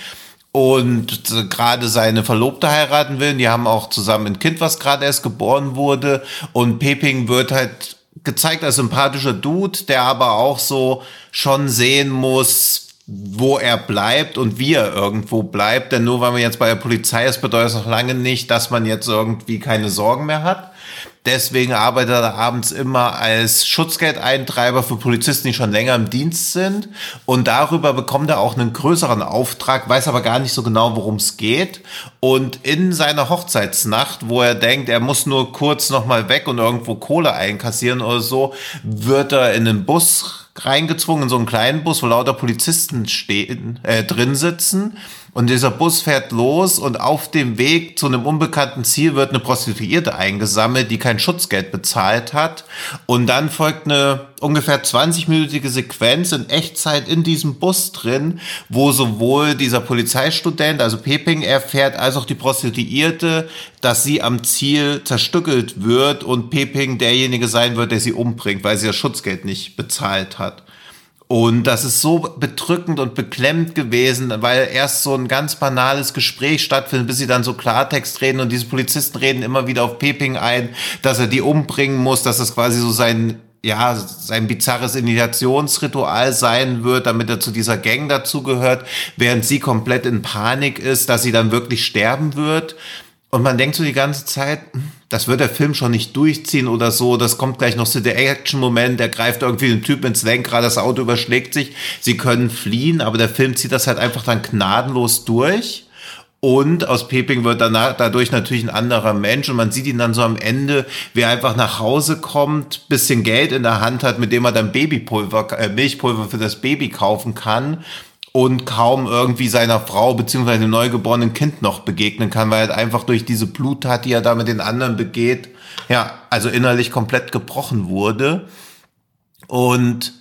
Und gerade seine Verlobte heiraten will. Die haben auch zusammen ein Kind, was gerade erst geboren wurde. Und Peping wird halt gezeigt als sympathischer Dude, der aber auch so schon sehen muss, wo er bleibt und wie er irgendwo bleibt. Denn nur weil man jetzt bei der Polizei ist, bedeutet das noch lange nicht, dass man jetzt irgendwie keine Sorgen mehr hat. Deswegen arbeitet er abends immer als Schutzgeldeintreiber für Polizisten, die schon länger im Dienst sind. Und darüber bekommt er auch einen größeren Auftrag, weiß aber gar nicht so genau, worum es geht. Und in seiner Hochzeitsnacht, wo er denkt, er muss nur kurz nochmal weg und irgendwo Kohle einkassieren oder so, wird er in den Bus reingezwungen, in so einen kleinen Bus, wo lauter Polizisten stehen, äh, drin sitzen. Und dieser Bus fährt los und auf dem Weg zu einem unbekannten Ziel wird eine Prostituierte eingesammelt, die kein Schutzgeld bezahlt hat. Und dann folgt eine ungefähr 20-minütige Sequenz in Echtzeit in diesem Bus drin, wo sowohl dieser Polizeistudent, also Peping, erfährt, als auch die Prostituierte, dass sie am Ziel zerstückelt wird und Peping derjenige sein wird, der sie umbringt, weil sie das Schutzgeld nicht bezahlt hat. Und das ist so bedrückend und beklemmt gewesen, weil erst so ein ganz banales Gespräch stattfindet, bis sie dann so Klartext reden und diese Polizisten reden immer wieder auf Peping ein, dass er die umbringen muss, dass das quasi so sein ja, sein bizarres Initiationsritual sein wird, damit er zu dieser Gang dazugehört, während sie komplett in Panik ist, dass sie dann wirklich sterben wird. Und man denkt so die ganze Zeit, hm, das wird der Film schon nicht durchziehen oder so. Das kommt gleich noch zu der Action-Moment. Der greift irgendwie den Typ ins Lenkrad, das Auto überschlägt sich. Sie können fliehen, aber der Film zieht das halt einfach dann gnadenlos durch. Und aus Peping wird danach, dadurch natürlich ein anderer Mensch und man sieht ihn dann so am Ende, wie er einfach nach Hause kommt, bisschen Geld in der Hand hat, mit dem er dann Babypulver, äh, Milchpulver für das Baby kaufen kann und kaum irgendwie seiner Frau beziehungsweise dem neugeborenen Kind noch begegnen kann, weil er einfach durch diese Bluttat, die er da mit den anderen begeht, ja, also innerlich komplett gebrochen wurde. Und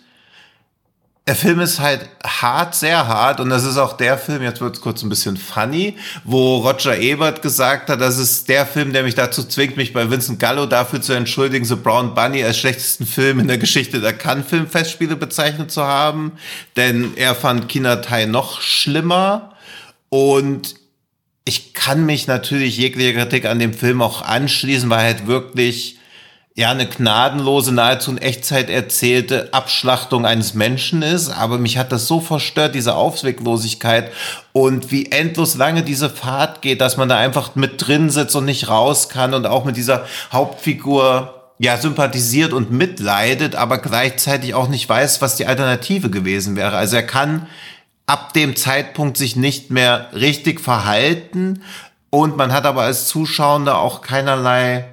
der Film ist halt hart, sehr hart und das ist auch der Film, jetzt wird es kurz ein bisschen funny, wo Roger Ebert gesagt hat, das ist der Film, der mich dazu zwingt, mich bei Vincent Gallo dafür zu entschuldigen, The Brown Bunny als schlechtesten Film in der Geschichte der Cannes Filmfestspiele bezeichnet zu haben, denn er fand Kinatai noch schlimmer und ich kann mich natürlich jeglicher Kritik an dem Film auch anschließen, weil halt wirklich ja eine gnadenlose, nahezu in Echtzeit erzählte Abschlachtung eines Menschen ist. Aber mich hat das so verstört, diese Ausweglosigkeit und wie endlos lange diese Fahrt geht, dass man da einfach mit drin sitzt und nicht raus kann und auch mit dieser Hauptfigur ja sympathisiert und mitleidet, aber gleichzeitig auch nicht weiß, was die Alternative gewesen wäre. Also er kann ab dem Zeitpunkt sich nicht mehr richtig verhalten und man hat aber als Zuschauer auch keinerlei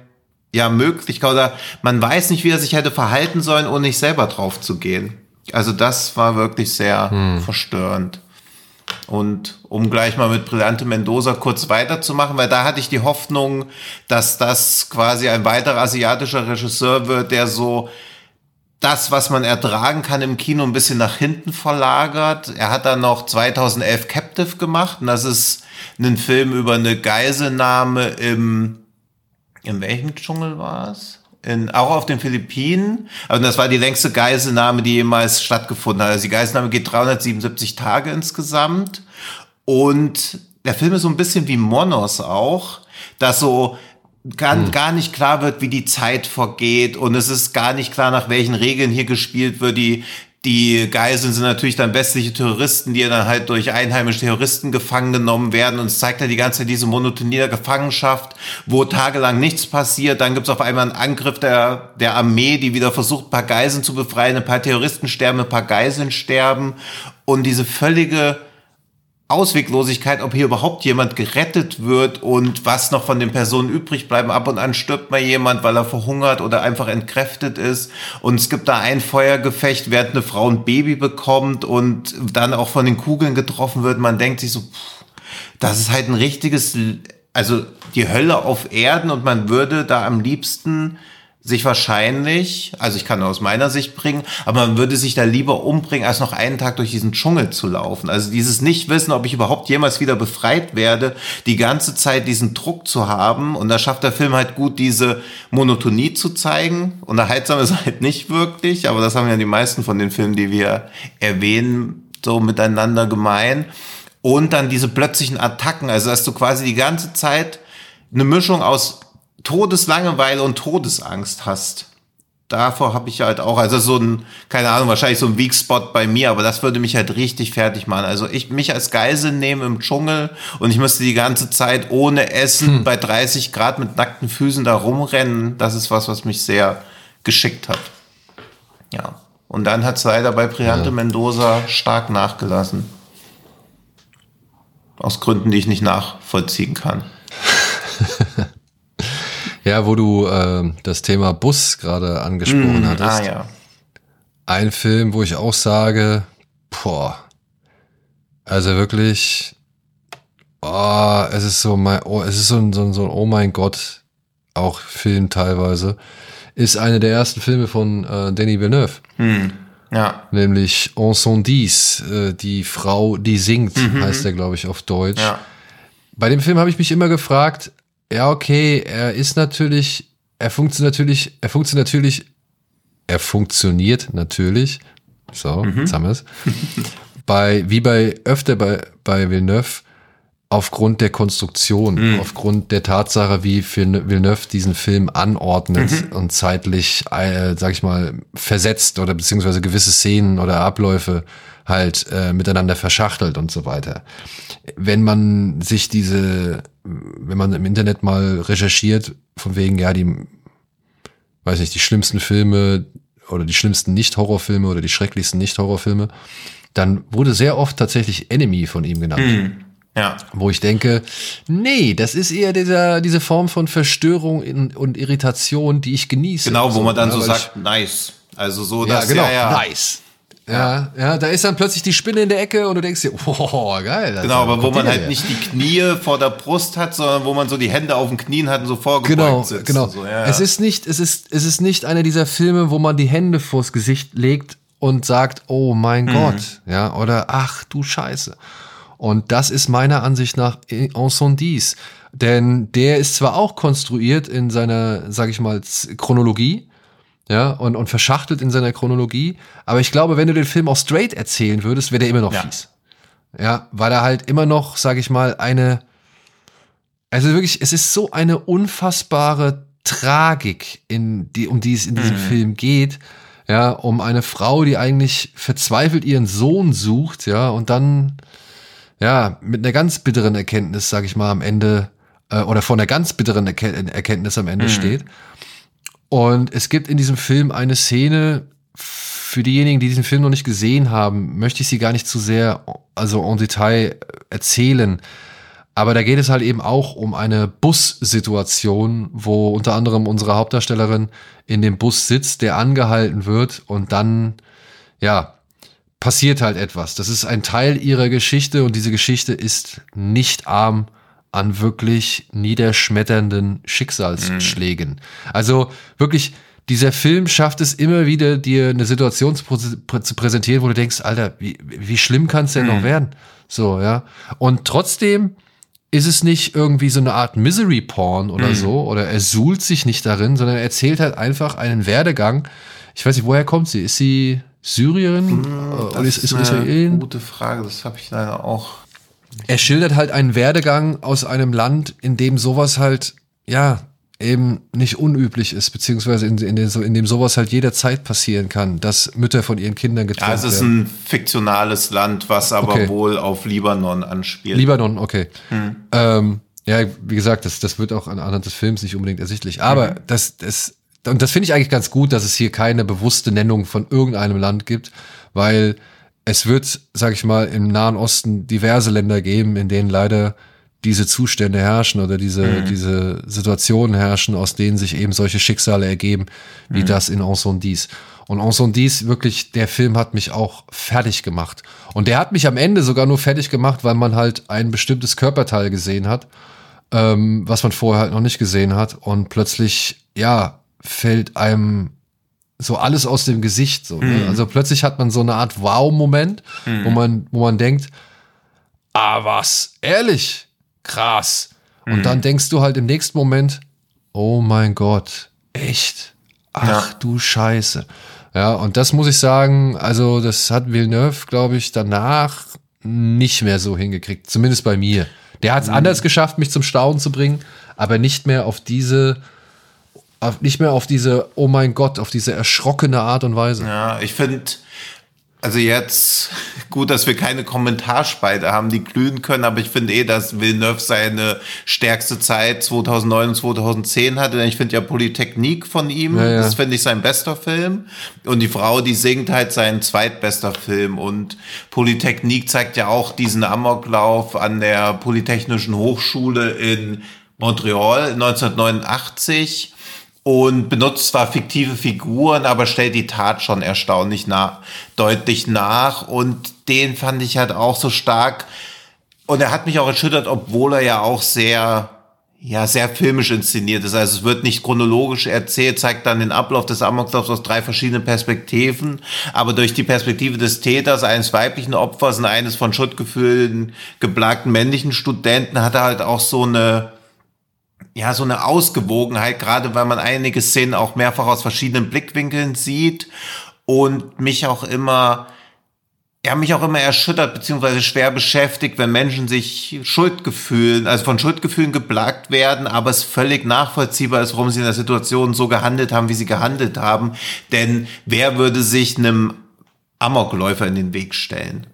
ja Möglichkeit oder man weiß nicht, wie er sich hätte verhalten sollen, ohne nicht selber drauf zu gehen. Also das war wirklich sehr hm. verstörend. Und um gleich mal mit Brillante Mendoza kurz weiterzumachen, weil da hatte ich die Hoffnung, dass das quasi ein weiterer asiatischer Regisseur wird, der so das, was man ertragen kann im Kino, ein bisschen nach hinten verlagert. Er hat dann noch 2011 Captive gemacht und das ist ein Film über eine Geiselnahme im in welchem Dschungel war es? In, auch auf den Philippinen. Also das war die längste Geiselnahme, die jemals stattgefunden hat. Also die Geiselnahme geht 377 Tage insgesamt. Und der Film ist so ein bisschen wie Monos auch, dass so gar, hm. gar nicht klar wird, wie die Zeit vergeht und es ist gar nicht klar, nach welchen Regeln hier gespielt wird. Die, die Geiseln sind natürlich dann westliche Terroristen, die dann halt durch einheimische Terroristen gefangen genommen werden. Und es zeigt ja die ganze Zeit diese Monotonie der Gefangenschaft, wo tagelang nichts passiert. Dann gibt es auf einmal einen Angriff der, der Armee, die wieder versucht, ein paar Geiseln zu befreien. Ein paar Terroristen sterben, ein paar Geiseln sterben. Und diese völlige Ausweglosigkeit, ob hier überhaupt jemand gerettet wird und was noch von den Personen übrig bleiben. Ab und an stirbt mal jemand, weil er verhungert oder einfach entkräftet ist. Und es gibt da ein Feuergefecht, während eine Frau ein Baby bekommt und dann auch von den Kugeln getroffen wird. Man denkt sich so, pff, das ist halt ein richtiges, also die Hölle auf Erden und man würde da am liebsten sich wahrscheinlich, also ich kann aus meiner Sicht bringen, aber man würde sich da lieber umbringen, als noch einen Tag durch diesen Dschungel zu laufen. Also dieses Nicht-Wissen, ob ich überhaupt jemals wieder befreit werde, die ganze Zeit diesen Druck zu haben. Und da schafft der Film halt gut, diese Monotonie zu zeigen. Unterhaltsam ist halt nicht wirklich, aber das haben ja die meisten von den Filmen, die wir erwähnen, so miteinander gemein. Und dann diese plötzlichen Attacken, also dass du quasi die ganze Zeit eine Mischung aus Todeslangeweile und Todesangst hast. Davor habe ich halt auch, also so ein, keine Ahnung, wahrscheinlich so ein Weak Spot bei mir, aber das würde mich halt richtig fertig machen. Also ich mich als Geisel nehme im Dschungel und ich müsste die ganze Zeit ohne Essen hm. bei 30 Grad mit nackten Füßen da rumrennen. Das ist was, was mich sehr geschickt hat. Ja. Und dann hat es leider bei Priante ja. Mendoza stark nachgelassen. Aus Gründen, die ich nicht nachvollziehen kann. Ja, wo du äh, das Thema Bus gerade angesprochen mm, hattest. Ah, ja. Ein Film, wo ich auch sage, boah, also wirklich, oh, es ist so mein, oh, es ist so ein, so ein, so ein Oh mein Gott, auch Film teilweise, ist eine der ersten Filme von äh, Denis Villeneuve. Mm, ja. Nämlich En sont dix, äh, die Frau, die singt, mhm. heißt der, glaube ich, auf Deutsch. Ja. Bei dem Film habe ich mich immer gefragt, ja, okay, er ist natürlich, er funktioniert natürlich, er funktioniert natürlich, er funktioniert natürlich. So, mhm. jetzt haben wir es. bei, wie bei öfter bei, bei Villeneuve, aufgrund der Konstruktion, mhm. aufgrund der Tatsache, wie Villeneuve diesen Film anordnet mhm. und zeitlich, äh, sag ich mal, versetzt oder beziehungsweise gewisse Szenen oder Abläufe halt äh, miteinander verschachtelt und so weiter. Wenn man sich diese wenn man im Internet mal recherchiert, von wegen, ja, die, weiß nicht, die schlimmsten Filme oder die schlimmsten Nicht-Horrorfilme oder die schrecklichsten Nicht-Horrorfilme, dann wurde sehr oft tatsächlich Enemy von ihm genannt. Hm. Ja. Wo ich denke, nee, das ist eher dieser, diese Form von Verstörung und Irritation, die ich genieße. Genau, wo man dann so sagt, ich, nice. Also so, dass ja, genau, ja, ja. nice. Ja, ja, da ist dann plötzlich die Spinne in der Ecke und du denkst dir, oh, geil. Genau, aber wo man halt der. nicht die Knie vor der Brust hat, sondern wo man so die Hände auf den Knien hat und so vorgebeugt genau, sitzt. Genau, so, ja, Es ist nicht, es ist, es ist nicht einer dieser Filme, wo man die Hände vors Gesicht legt und sagt, oh mein mhm. Gott, ja, oder ach du Scheiße. Und das ist meiner Ansicht nach en son dies. Denn der ist zwar auch konstruiert in seiner, sag ich mal, Chronologie, ja, und, und verschachtelt in seiner Chronologie. Aber ich glaube, wenn du den Film auch straight erzählen würdest, wäre der immer noch ja. fies. Ja, weil er halt immer noch, sag ich mal, eine, also wirklich, es ist so eine unfassbare Tragik, in die, um die es in diesem mhm. Film geht. Ja, um eine Frau, die eigentlich verzweifelt ihren Sohn sucht, ja, und dann, ja, mit einer ganz bitteren Erkenntnis, sag ich mal, am Ende, äh, oder vor einer ganz bitteren Erkenntnis am Ende mhm. steht. Und es gibt in diesem Film eine Szene, für diejenigen, die diesen Film noch nicht gesehen haben, möchte ich sie gar nicht zu sehr, also en Detail erzählen. Aber da geht es halt eben auch um eine Bussituation, wo unter anderem unsere Hauptdarstellerin in dem Bus sitzt, der angehalten wird und dann, ja, passiert halt etwas. Das ist ein Teil ihrer Geschichte und diese Geschichte ist nicht arm an wirklich niederschmetternden Schicksalsschlägen. Mhm. Also wirklich, dieser Film schafft es immer wieder, dir eine Situation zu, zu präsentieren, wo du denkst, Alter, wie, wie schlimm kann es denn mhm. noch werden? So, ja. Und trotzdem ist es nicht irgendwie so eine Art Misery-Porn oder mhm. so, oder er suhlt sich nicht darin, sondern er erzählt halt einfach einen Werdegang. Ich weiß nicht, woher kommt sie? Ist sie Syrierin? Mhm, oder ist, ist, ist Israelin? Gute Frage, das habe ich leider auch er schildert halt einen Werdegang aus einem Land, in dem sowas halt, ja, eben nicht unüblich ist, beziehungsweise in, in, den, in dem sowas halt jederzeit passieren kann, dass Mütter von ihren Kindern getrennt werden. Ja, es ist ein fiktionales Land, was aber okay. wohl auf Libanon anspielt. Libanon, okay. Hm. Ähm, ja, wie gesagt, das, das wird auch anhand des Films nicht unbedingt ersichtlich. Aber mhm. das, das, und das finde ich eigentlich ganz gut, dass es hier keine bewusste Nennung von irgendeinem Land gibt, weil es wird, sag ich mal, im Nahen Osten diverse Länder geben, in denen leider diese Zustände herrschen oder diese, mhm. diese Situationen herrschen, aus denen sich eben solche Schicksale ergeben, wie mhm. das in Ensondis. Und Ensondis, wirklich, der Film hat mich auch fertig gemacht. Und der hat mich am Ende sogar nur fertig gemacht, weil man halt ein bestimmtes Körperteil gesehen hat, ähm, was man vorher halt noch nicht gesehen hat. Und plötzlich, ja, fällt einem so alles aus dem Gesicht. So, ne? Also plötzlich hat man so eine Art Wow-Moment, wo man, wo man denkt, ah was, ehrlich, krass. Und dann denkst du halt im nächsten Moment, oh mein Gott, echt, ach Ja. du Scheiße. Ja, und das muss ich sagen, also das hat Villeneuve, glaube ich, danach nicht mehr so hingekriegt, zumindest bei mir. Der hat es anders geschafft, mich zum Staunen zu bringen, aber nicht mehr auf diese, nicht mehr auf diese, oh mein Gott, auf diese erschrockene Art und Weise. Ja, ich finde, also jetzt gut, dass wir keine Kommentarspalte haben, die glühen können, aber ich finde eh, dass Villeneuve seine stärkste Zeit 2009 und 2010 hatte. Denn ich finde ja Polytechnik von ihm, Ja, ja. das finde ich sein bester Film. Und die Frau, die singt halt sein zweitbester Film. Und Polytechnik zeigt ja auch diesen Amoklauf an der Polytechnischen Hochschule in Montreal 1989 und benutzt zwar fiktive Figuren, aber stellt die Tat schon erstaunlich nah, deutlich nach. Und den fand ich halt auch so stark. Und er hat mich auch erschüttert, obwohl er ja auch sehr, ja, sehr filmisch inszeniert ist. Also es wird nicht chronologisch erzählt, zeigt dann den Ablauf des Amoklaufs aus drei verschiedenen Perspektiven. Aber durch die Perspektive des Täters, eines weiblichen Opfers und eines von Schuldgefühlen geplagten männlichen Studenten, hat er halt auch so eine, ja, so eine Ausgewogenheit, gerade weil man einige Szenen auch mehrfach aus verschiedenen Blickwinkeln sieht und mich auch immer, ja, mich auch immer erschüttert beziehungsweise schwer beschäftigt, wenn Menschen sich Schuldgefühlen, also von Schuldgefühlen geplagt werden, aber es völlig nachvollziehbar ist, warum sie in der Situation so gehandelt haben, wie sie gehandelt haben. Denn wer würde sich einem Amokläufer in den Weg stellen?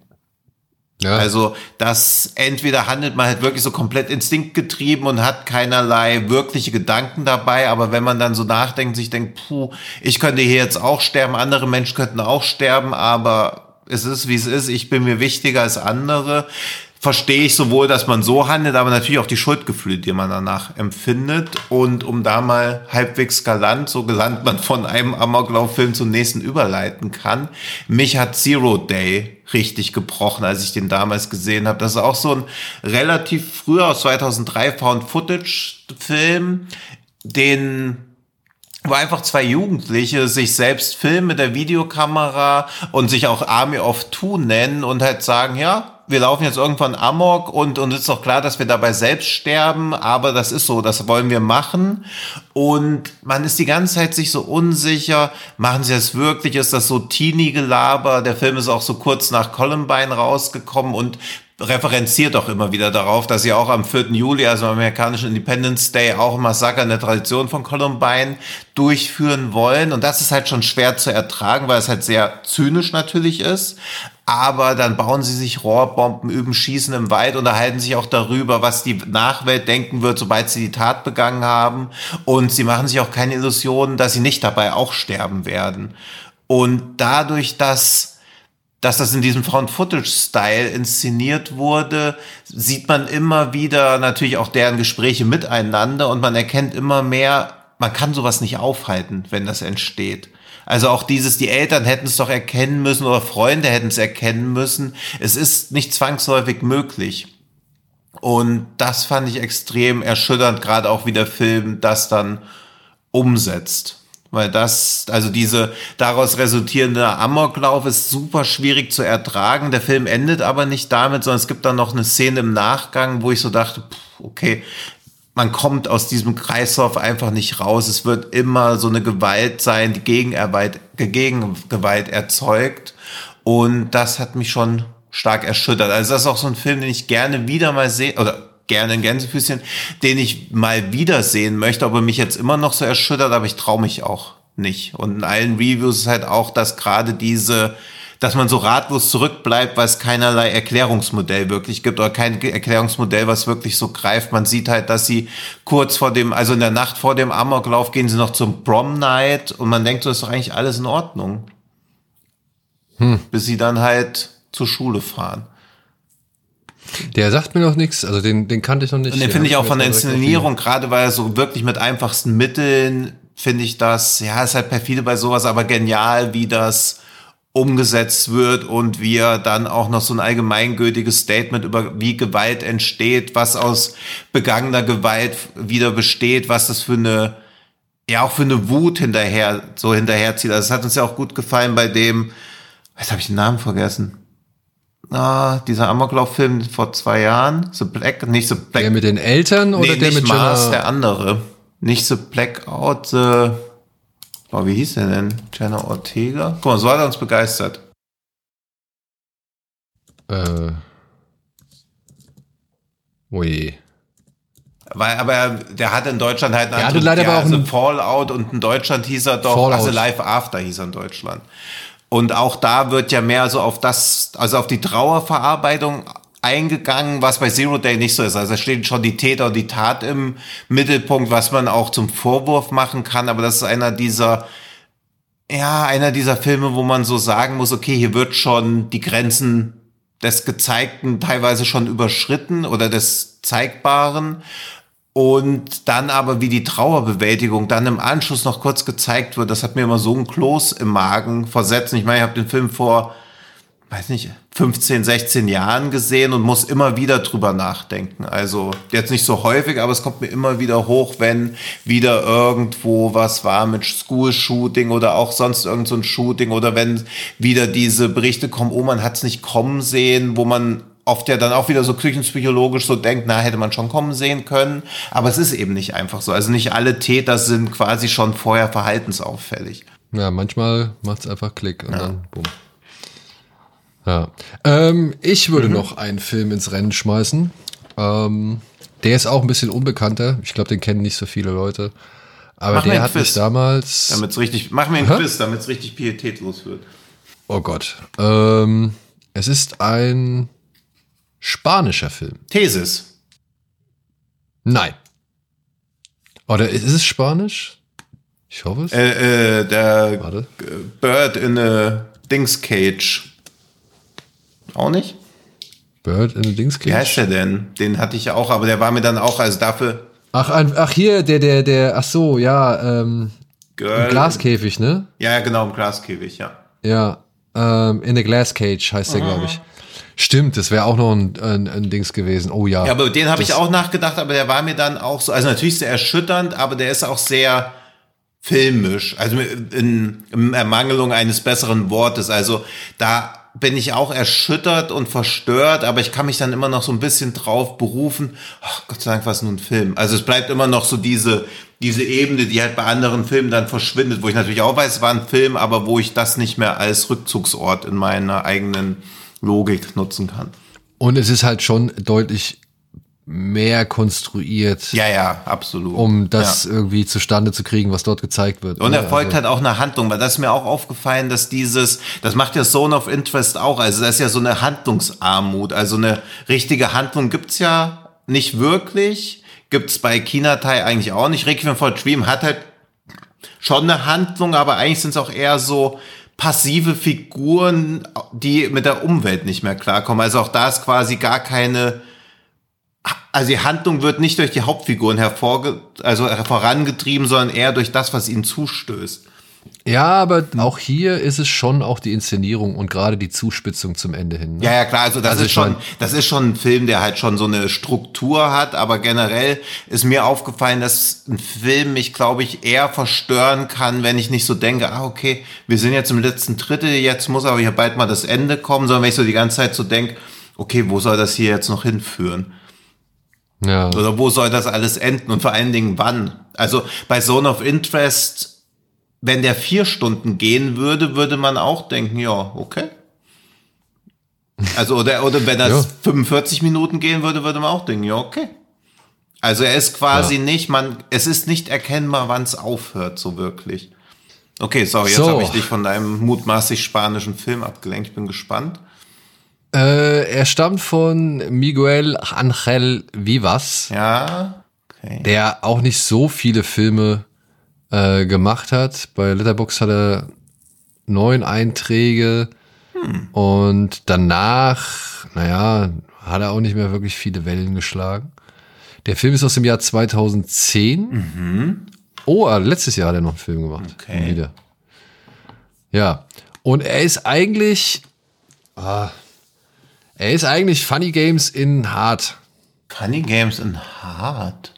Ja. Also das entweder handelt man halt wirklich so komplett instinktgetrieben und hat keinerlei wirkliche Gedanken dabei, aber wenn man dann so nachdenkt, sich denkt, puh, ich könnte hier jetzt auch sterben, andere Menschen könnten auch sterben, aber es ist wie es ist, ich bin mir wichtiger als andere. Verstehe ich sowohl, dass man so handelt, aber natürlich auch die Schuldgefühle, die man danach empfindet. Und um da mal halbwegs galant, so galant man von einem Amoklauffilm zum nächsten überleiten kann, mich hat Zero Day richtig gebrochen, als ich den damals gesehen habe. Das ist auch so ein relativ früher aus 2003 Found-Footage-Film, den wo einfach zwei Jugendliche sich selbst filmen mit der Videokamera und sich auch Army of Two nennen und halt sagen, ja, wir laufen jetzt irgendwann Amok und und ist doch klar, dass wir dabei selbst sterben, aber das ist so, das wollen wir machen und man ist die ganze Zeit sich so unsicher, machen sie das wirklich, ist das so Teenie-Gelaber, der Film ist auch so kurz nach Columbine rausgekommen und referenziert auch immer wieder darauf, dass sie auch am 4. Juli, also am amerikanischen Independence Day, auch ein Massaker in der Tradition von Columbine durchführen wollen. Und das ist halt schon schwer zu ertragen, weil es halt sehr zynisch natürlich ist. Aber dann bauen sie sich Rohrbomben, üben Schießen im Wald, unterhalten sich auch darüber, was die Nachwelt denken wird, sobald sie die Tat begangen haben. Und sie machen sich auch keine Illusionen, dass sie nicht dabei auch sterben werden. Und dadurch, dass dass das in diesem Found-Footage-Style inszeniert wurde, sieht man immer wieder natürlich auch deren Gespräche miteinander und man erkennt immer mehr, man kann sowas nicht aufhalten, wenn das entsteht. Also auch dieses, die Eltern hätten es doch erkennen müssen oder Freunde hätten es erkennen müssen. Es ist nicht zwangsläufig möglich. Und das fand ich extrem erschütternd, gerade auch wie der Film das dann umsetzt. Weil das, also diese daraus resultierende Amoklauf ist super schwierig zu ertragen. Der Film endet aber nicht damit, sondern es gibt dann noch eine Szene im Nachgang, wo ich so dachte, pff, okay, man kommt aus diesem Kreislauf einfach nicht raus. Es wird immer so eine Gewalt sein, die Gegengewalt, Gegengewalt erzeugt. Und das hat mich schon stark erschüttert. Also das ist auch so ein Film, den ich gerne wieder mal sehe, oder gerne in Gänsefüßchen, den ich mal wiedersehen möchte, ob er mich jetzt immer noch so erschüttert, aber ich traue mich auch nicht. Und in allen Reviews ist halt auch, dass gerade diese, dass man so ratlos zurückbleibt, weil es keinerlei Erklärungsmodell wirklich gibt oder kein Erklärungsmodell, was wirklich so greift. Man sieht halt, dass sie kurz vor dem, also in der Nacht vor dem Amoklauf gehen sie noch zum Prom Night und man denkt, so ist doch eigentlich alles in Ordnung. Hm. Bis sie dann halt zur Schule fahren. Der sagt mir noch nichts, also den, den kannte ich noch nicht. Und den finde ich auch von der Inszenierung, gerade weil er so wirklich mit einfachsten Mitteln, finde ich das, ja, ist halt perfide bei sowas, aber genial, wie das umgesetzt wird und wie er dann auch noch so ein allgemeingültiges Statement über wie Gewalt entsteht, was aus begangener Gewalt wieder besteht, was das für eine ja auch für eine Wut hinterher, so hinterherzieht. Also es hat uns ja auch gut gefallen bei dem, jetzt habe ich den Namen vergessen. Ah, dieser Amoklauf-Film vor zwei Jahren, The Black, nicht The Black. Der mit den Eltern oder nee, der mit Mars, Jenna? der andere. Nicht The Blackout, The, oh, wie hieß der denn? Jenna Ortega? Guck mal, so hat er uns begeistert. Äh. Ui. Weil, aber der hatte in Deutschland halt einen Der hatte leider aber auch also Fallout und in Deutschland hieß er doch, Fallout. also Live After hieß er in Deutschland. Und auch da wird ja mehr so auf das, also auf die Trauerverarbeitung eingegangen, was bei Zero Day nicht so ist. Also da stehen schon die Täter und die Tat im Mittelpunkt, was man auch zum Vorwurf machen kann, aber das ist einer dieser, ja, einer dieser Filme, wo man so sagen muss, okay, hier wird schon die Grenzen des Gezeigten teilweise schon überschritten oder des Zeigbaren. Und dann aber, wie die Trauerbewältigung dann im Anschluss noch kurz gezeigt wird, das hat mir immer so ein Kloß im Magen versetzt. Ich meine, ich habe den Film vor, weiß nicht, 15, 16 Jahren gesehen und muss immer wieder drüber nachdenken. Also jetzt nicht so häufig, aber es kommt mir immer wieder hoch, wenn wieder irgendwo was war mit School-Shooting oder auch sonst irgend so ein Shooting oder wenn wieder diese Berichte kommen, oh, man hat es nicht kommen sehen, wo man oft ja dann auch wieder so küchenpsychologisch so denkt, na, hätte man schon kommen sehen können. Aber es ist eben nicht einfach so. Also nicht alle Täter sind quasi schon vorher verhaltensauffällig. Ja, manchmal macht's einfach Klick und dann bumm. Ja. Ähm, ich würde Mhm. noch einen Film ins Rennen schmeißen. Ähm, der ist auch ein bisschen unbekannter. Ich glaube, den kennen nicht so viele Leute. Aber Mach der hat mich Quiz. damals. Damit's richtig, mach mir einen Hä? Quiz, damit es richtig pietätlos wird. Oh Gott. Ähm, es ist ein spanischer Film. Thesis. Nein. Oder ist es Spanisch? Ich hoffe es. Äh, äh, der Warte. Bird in a Dings Cage. Auch nicht? Bird in the Dings Wie heißt der denn? Den hatte ich ja auch, aber der war mir dann auch, also dafür Ach, ach hier, der, der, der, ach so, ja, ähm, Girl. im Glaskäfig, ne? Ja, genau, im Glaskäfig, ja. Ja, ähm, in the Glass Cage heißt der, glaube ich. Stimmt, das wäre auch noch ein, ein, ein Dings gewesen. Oh ja. Ja, aber den habe ich auch nachgedacht, aber der war mir dann auch so, also natürlich sehr erschütternd, aber der ist auch sehr filmisch, also in, in Ermangelung eines besseren Wortes. Also da bin ich auch erschüttert und verstört, aber ich kann mich dann immer noch so ein bisschen drauf berufen. Ach, Gott sei Dank war es nur ein Film. Also es bleibt immer noch so diese, diese Ebene, die halt bei anderen Filmen dann verschwindet, wo ich natürlich auch weiß, es war ein Film, aber wo ich das nicht mehr als Rückzugsort in meiner eigenen Logik nutzen kann. Und es ist halt schon deutlich mehr konstruiert, Ja, ja, absolut. um das ja. irgendwie zustande zu kriegen, was dort gezeigt wird. Und ne? er folgt Also- halt auch eine Handlung, weil das ist mir auch aufgefallen, dass dieses, das macht ja Zone of Interest auch, also das ist ja so eine Handlungsarmut, also eine richtige Handlung gibt's ja nicht wirklich, gibt's bei Kinatai eigentlich auch nicht. Requiem for Dream hat halt schon eine Handlung, aber eigentlich sind es auch eher so passive Figuren, die mit der Umwelt nicht mehr klarkommen. Also auch da ist quasi gar keine also die Handlung wird nicht durch die Hauptfiguren hervorge also vorangetrieben, sondern eher durch das, was ihnen zustößt. Ja, aber auch hier ist es schon auch die Inszenierung und gerade die Zuspitzung zum Ende hin. Ne? Ja, ja, klar, also das Also ist schon, das ist schon ein Film, der halt schon so eine Struktur hat, aber generell ist mir aufgefallen, dass ein Film mich, glaube ich, eher verstören kann, wenn ich nicht so denke, ah, okay, wir sind jetzt im letzten Drittel, jetzt muss aber hier bald mal das Ende kommen, sondern wenn ich so die ganze Zeit so denke, okay, wo soll das hier jetzt noch hinführen? Ja. Oder wo soll das alles enden und vor allen Dingen wann? Also bei Zone of Interest, wenn der vier Stunden gehen würde, würde man auch denken, ja, okay. Also oder, oder wenn das Ja. 45 Minuten gehen würde, würde man auch denken, ja, okay. Also er ist quasi nicht, man, es ist nicht erkennbar, wann es aufhört, so wirklich. Okay, sorry, jetzt So. habe ich dich von deinem mutmaßlich spanischen Film abgelenkt. Ich bin gespannt. Äh, er stammt von Miguel Angel Vivas, Ja. Okay. der auch nicht so viele Filme äh, gemacht hat. Bei Letterboxd hat er neun Einträge und danach, naja, hat er auch nicht mehr wirklich viele Wellen geschlagen. Der Film ist aus dem Jahr 2010. Oh, äh, letztes Jahr hat er noch einen Film gemacht. Okay. Wieder. Ja. Und er ist eigentlich, ah, er ist eigentlich Funny Games in hart. Funny Games in Hard.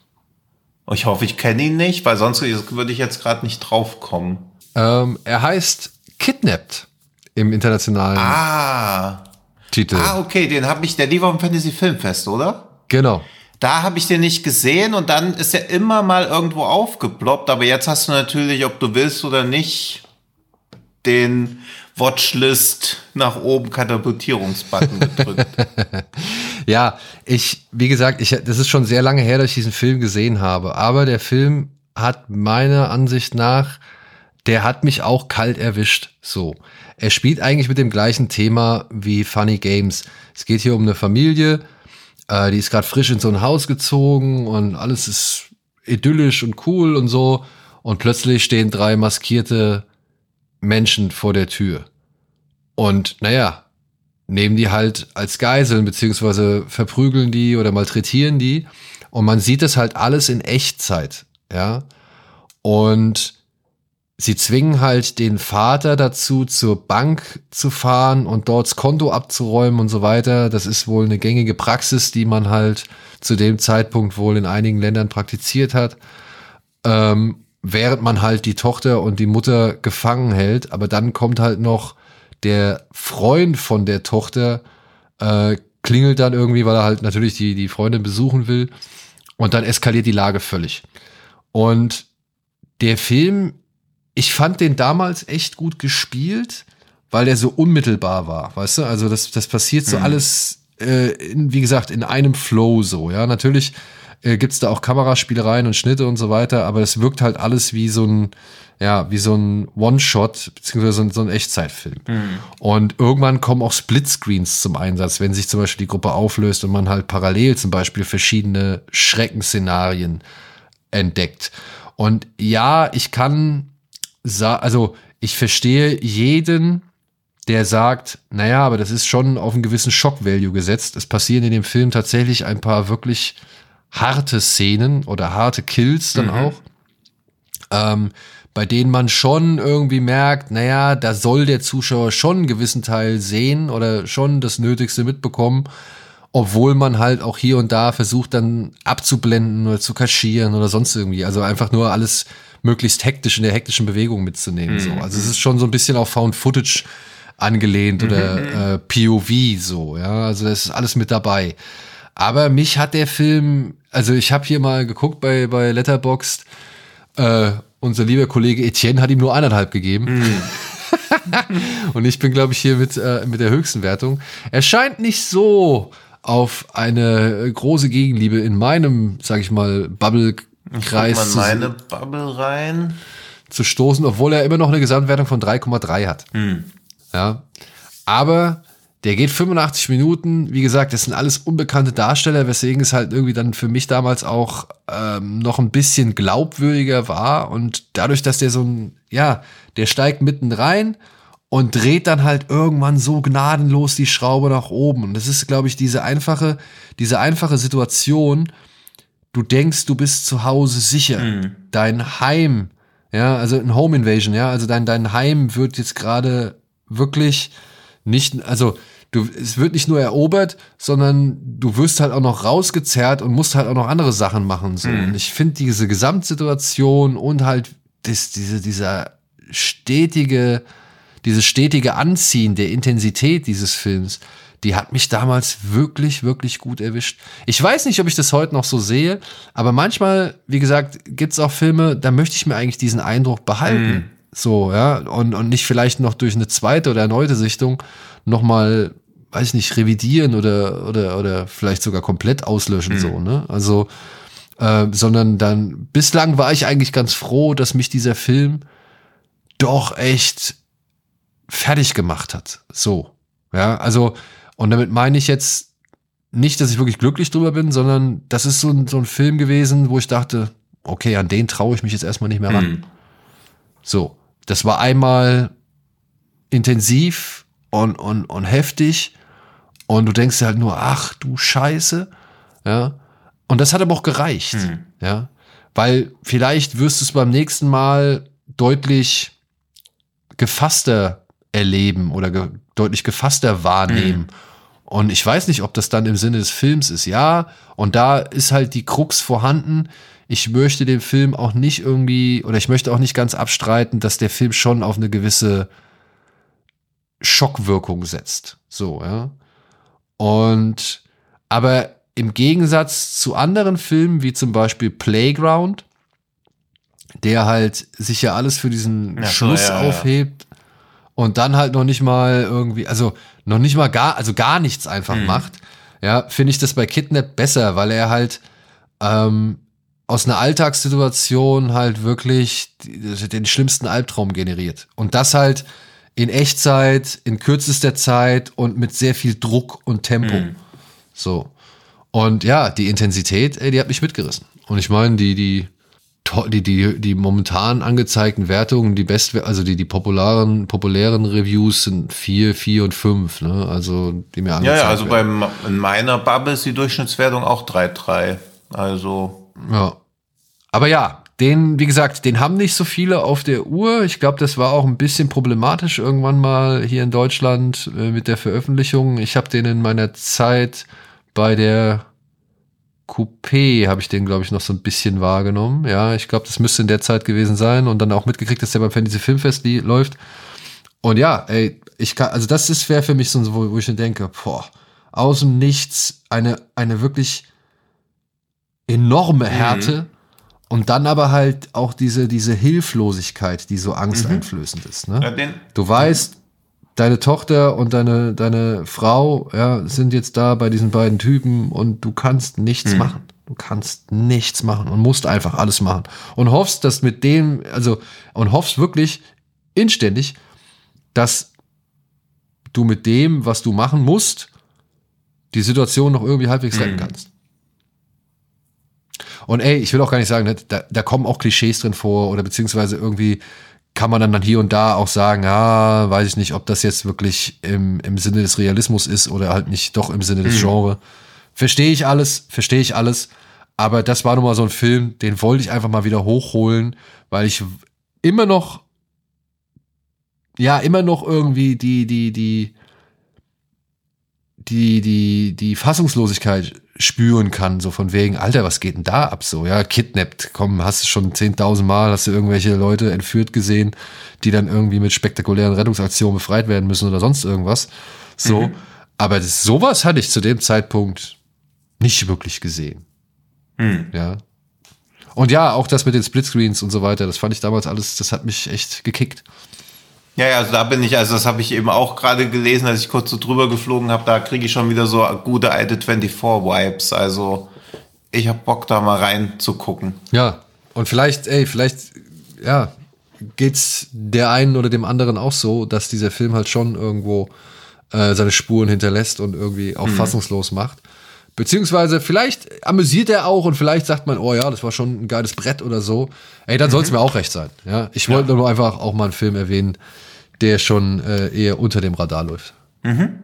Ich hoffe, ich kenne ihn nicht, weil sonst würde ich jetzt gerade nicht drauf kommen. Ähm, er heißt Kidnapped im internationalen ah. Titel. Ah, okay, den habe ich, der lief auf dem Fantasy Filmfest, oder? Genau. Da habe ich den nicht gesehen und dann ist er immer mal irgendwo aufgeploppt, aber jetzt hast du natürlich, ob du willst oder nicht, den Watchlist nach oben Katapultierungsbutton gedrückt. ja, ich, wie gesagt, ich, das ist schon sehr lange her, dass ich diesen Film gesehen habe, aber der Film hat meiner Ansicht nach, der hat mich auch kalt erwischt, so. Er spielt eigentlich mit dem gleichen Thema wie Funny Games. Es geht hier um eine Familie, äh, die ist gerade frisch in so ein Haus gezogen und alles ist idyllisch und cool und so. Und plötzlich stehen drei maskierte Menschen vor der Tür. Und naja, nehmen die halt als Geiseln, beziehungsweise verprügeln die oder malträtieren die. Und man sieht das halt alles in Echtzeit, ja. Und sie zwingen halt den Vater dazu, zur Bank zu fahren und dort das Konto abzuräumen und so weiter. Das ist wohl eine gängige Praxis, die man halt zu dem Zeitpunkt wohl in einigen Ländern praktiziert hat. Ähm, während man halt die Tochter und die Mutter gefangen hält. Aber dann kommt halt noch der Freund von der Tochter, äh, klingelt dann irgendwie, weil er halt natürlich die, die Freundin besuchen will. Und dann eskaliert die Lage völlig. Und der Film ich fand den damals echt gut gespielt, weil der so unmittelbar war, weißt du? Also das, das passiert so mhm. alles, äh, in, wie gesagt, in einem Flow so, ja. Natürlich äh, gibt's da auch Kameraspielereien und Schnitte und so weiter, aber es wirkt halt alles wie so ein, ja, wie so ein One-Shot, beziehungsweise so ein, so ein Echtzeitfilm. Mhm. Und irgendwann kommen auch Splitscreens zum Einsatz, wenn sich zum Beispiel die Gruppe auflöst und man halt parallel zum Beispiel verschiedene Schreckensszenarien entdeckt. Und ja, ich kann also ich verstehe jeden, der sagt, naja, aber das ist schon auf einen gewissen Shock-Value gesetzt. Es passieren in dem Film tatsächlich ein paar wirklich harte Szenen oder harte Kills dann mhm. auch, ähm, bei denen man schon irgendwie merkt, naja, da soll der Zuschauer schon einen gewissen Teil sehen oder schon das Nötigste mitbekommen, obwohl man halt auch hier und da versucht dann abzublenden oder zu kaschieren oder sonst irgendwie. Also einfach nur alles möglichst hektisch in der hektischen Bewegung mitzunehmen. Mhm. So. Also es ist schon so ein bisschen auf Found Footage angelehnt oder mhm. äh, POV so, ja. Also das ist alles mit dabei. Aber mich hat der Film, also ich habe hier mal geguckt bei, bei Letterboxd, äh, unser lieber Kollege Etienne hat ihm nur eineinhalb gegeben. Mhm. Und ich bin, glaube ich, hier mit, äh, mit der höchsten Wertung. Er scheint nicht so auf eine große Gegenliebe in meinem, sag ich mal, Bubble Kreis zu, meine Bubble rein. zu stoßen, obwohl er immer noch eine Gesamtwertung von 3,3 hat. Hm. Ja. Aber der geht 85 Minuten. Wie gesagt, das sind alles unbekannte Darsteller, weswegen es halt irgendwie dann für mich damals auch ähm, noch ein bisschen glaubwürdiger war. Und dadurch, dass der so ein, ja, der steigt mitten rein und dreht dann halt irgendwann so gnadenlos die Schraube nach oben. Und das ist, glaube ich, diese einfache, diese einfache Situation, du denkst, du bist zu Hause sicher. Mhm. Dein Heim, ja, also ein Home Invasion, ja, also dein, dein Heim wird jetzt gerade wirklich nicht, also du, es wird nicht nur erobert, sondern du wirst halt auch noch rausgezerrt und musst halt auch noch andere Sachen machen. So. Mhm. Und ich finde diese Gesamtsituation und halt das, diese, dieser stetige, dieses stetige Anziehen der Intensität dieses Films, die hat mich damals wirklich, wirklich gut erwischt. Ich weiß nicht, ob ich das heute noch so sehe, aber manchmal, wie gesagt, gibt es auch Filme, da möchte ich mir eigentlich diesen Eindruck behalten. Mhm. So, ja, und, und nicht vielleicht noch durch eine zweite oder erneute Sichtung nochmal, weiß ich nicht, revidieren oder, oder, oder vielleicht sogar komplett auslöschen, mhm. so, ne? Also, äh, sondern dann, bislang war ich eigentlich ganz froh, dass mich dieser Film doch echt fertig gemacht hat. So. Ja, also und damit meine ich jetzt nicht, dass ich wirklich glücklich drüber bin, sondern das ist so ein, so ein Film gewesen, wo ich dachte, okay, an den traue ich mich jetzt erstmal nicht mehr ran. Mhm. So, das war einmal intensiv und, und, und heftig und du denkst halt nur, ach du Scheiße, ja. Und das hat aber auch gereicht, mhm. ja. Weil vielleicht wirst du es beim nächsten Mal deutlich gefasster erleben oder ge deutlich gefasster wahrnehmen. Mhm. Und ich weiß nicht, ob das dann im Sinne des Films ist. Ja, und da ist halt die Krux vorhanden. Ich möchte den Film auch nicht irgendwie, oder ich möchte auch nicht ganz abstreiten, dass der Film schon auf eine gewisse Schockwirkung setzt. So, ja. Und, aber im Gegensatz zu anderen Filmen, wie zum Beispiel Playground, der halt sich ja alles für diesen ja, Schluss ja, aufhebt ja. und dann halt noch nicht mal irgendwie, also noch nicht mal gar, also gar nichts einfach mhm. macht, ja, finde ich das bei Kidnap besser, weil er halt ähm, aus einer Alltagssituation halt wirklich den schlimmsten Albtraum generiert. Und das halt in Echtzeit, in kürzester Zeit und mit sehr viel Druck und Tempo. Mhm. So. Und ja, die Intensität, ey, die hat mich mitgerissen. Und ich meine, die, die, die, die, die momentan angezeigten Wertungen, die best, also die, die popularen, populären Reviews sind vier, vier und fünf, ne? Also, die mir angezeigt Ja, ja, also werden. beim, in meiner Bubble ist die Durchschnittswertung auch 3,3. Also. Ja. Aber ja, den, wie gesagt, den haben nicht so viele auf der Uhr. Ich glaube, das war auch ein bisschen problematisch irgendwann mal hier in Deutschland äh, mit der Veröffentlichung. Ich habe den in meiner Zeit bei der Coupé habe ich den, glaube ich, noch so ein bisschen wahrgenommen. Ja, ich glaube, das müsste in der Zeit gewesen sein und dann auch mitgekriegt, dass der beim Fantasy Filmfest läuft. Und ja, ey, ich kann, also das ist wäre für mich so, wo, wo ich denke, boah, aus dem Nichts eine, eine wirklich enorme Härte mhm. Und dann aber halt auch diese, diese Hilflosigkeit, die so angsteinflößend mhm. ist. Ne? Ja, du weißt, deine Tochter und deine, deine Frau ja, sind jetzt da bei diesen beiden Typen und du kannst nichts hm. machen. Du kannst nichts machen und musst einfach alles machen. Und hoffst, dass mit dem, also, und hoffst wirklich inständig, dass du mit dem, was du machen musst, die Situation noch irgendwie halbwegs retten hm. kannst. Und ey, ich will auch gar nicht sagen, ne, da, da kommen auch Klischees drin vor oder beziehungsweise irgendwie kann man dann hier und da auch sagen, ja, weiß ich nicht, ob das jetzt wirklich im, im Sinne des Realismus ist oder halt nicht doch im Sinne des mhm. Genres. Verstehe ich alles, verstehe ich alles. Aber das war nun mal so ein Film, den wollte ich einfach mal wieder hochholen, weil ich immer noch, ja, immer noch irgendwie die, die, die, die, die, die Fassungslosigkeit spüren kann, so von wegen, Alter, was geht denn da ab so? Ja, kidnappt, komm, hast du schon 10.000 Mal, hast du irgendwelche Leute entführt gesehen, die dann irgendwie mit spektakulären Rettungsaktionen befreit werden müssen oder sonst irgendwas. So, mhm. aber das, sowas hatte ich zu dem Zeitpunkt nicht wirklich gesehen. Mhm. Ja. Und ja, auch das mit den Splitscreens und so weiter, das fand ich damals alles, das hat mich echt gekickt. Ja, ja, also da bin ich, also das habe ich eben auch gerade gelesen, als ich kurz so drüber geflogen habe, da kriege ich schon wieder so gute alte 24-Vibes. Also ich habe Bock, da mal reinzugucken. Ja, und vielleicht, ey, vielleicht, ja, geht's der einen oder dem anderen auch so, dass dieser Film halt schon irgendwo äh, seine Spuren hinterlässt und irgendwie auch mhm. fassungslos macht. Beziehungsweise vielleicht amüsiert er auch und vielleicht sagt man, oh ja, das war schon ein geiles Brett oder so. Ey, dann mhm. soll es mir auch recht sein. Ja, ich wollte ja. nur einfach auch mal einen Film erwähnen, der schon äh, eher unter dem Radar läuft. Mhm.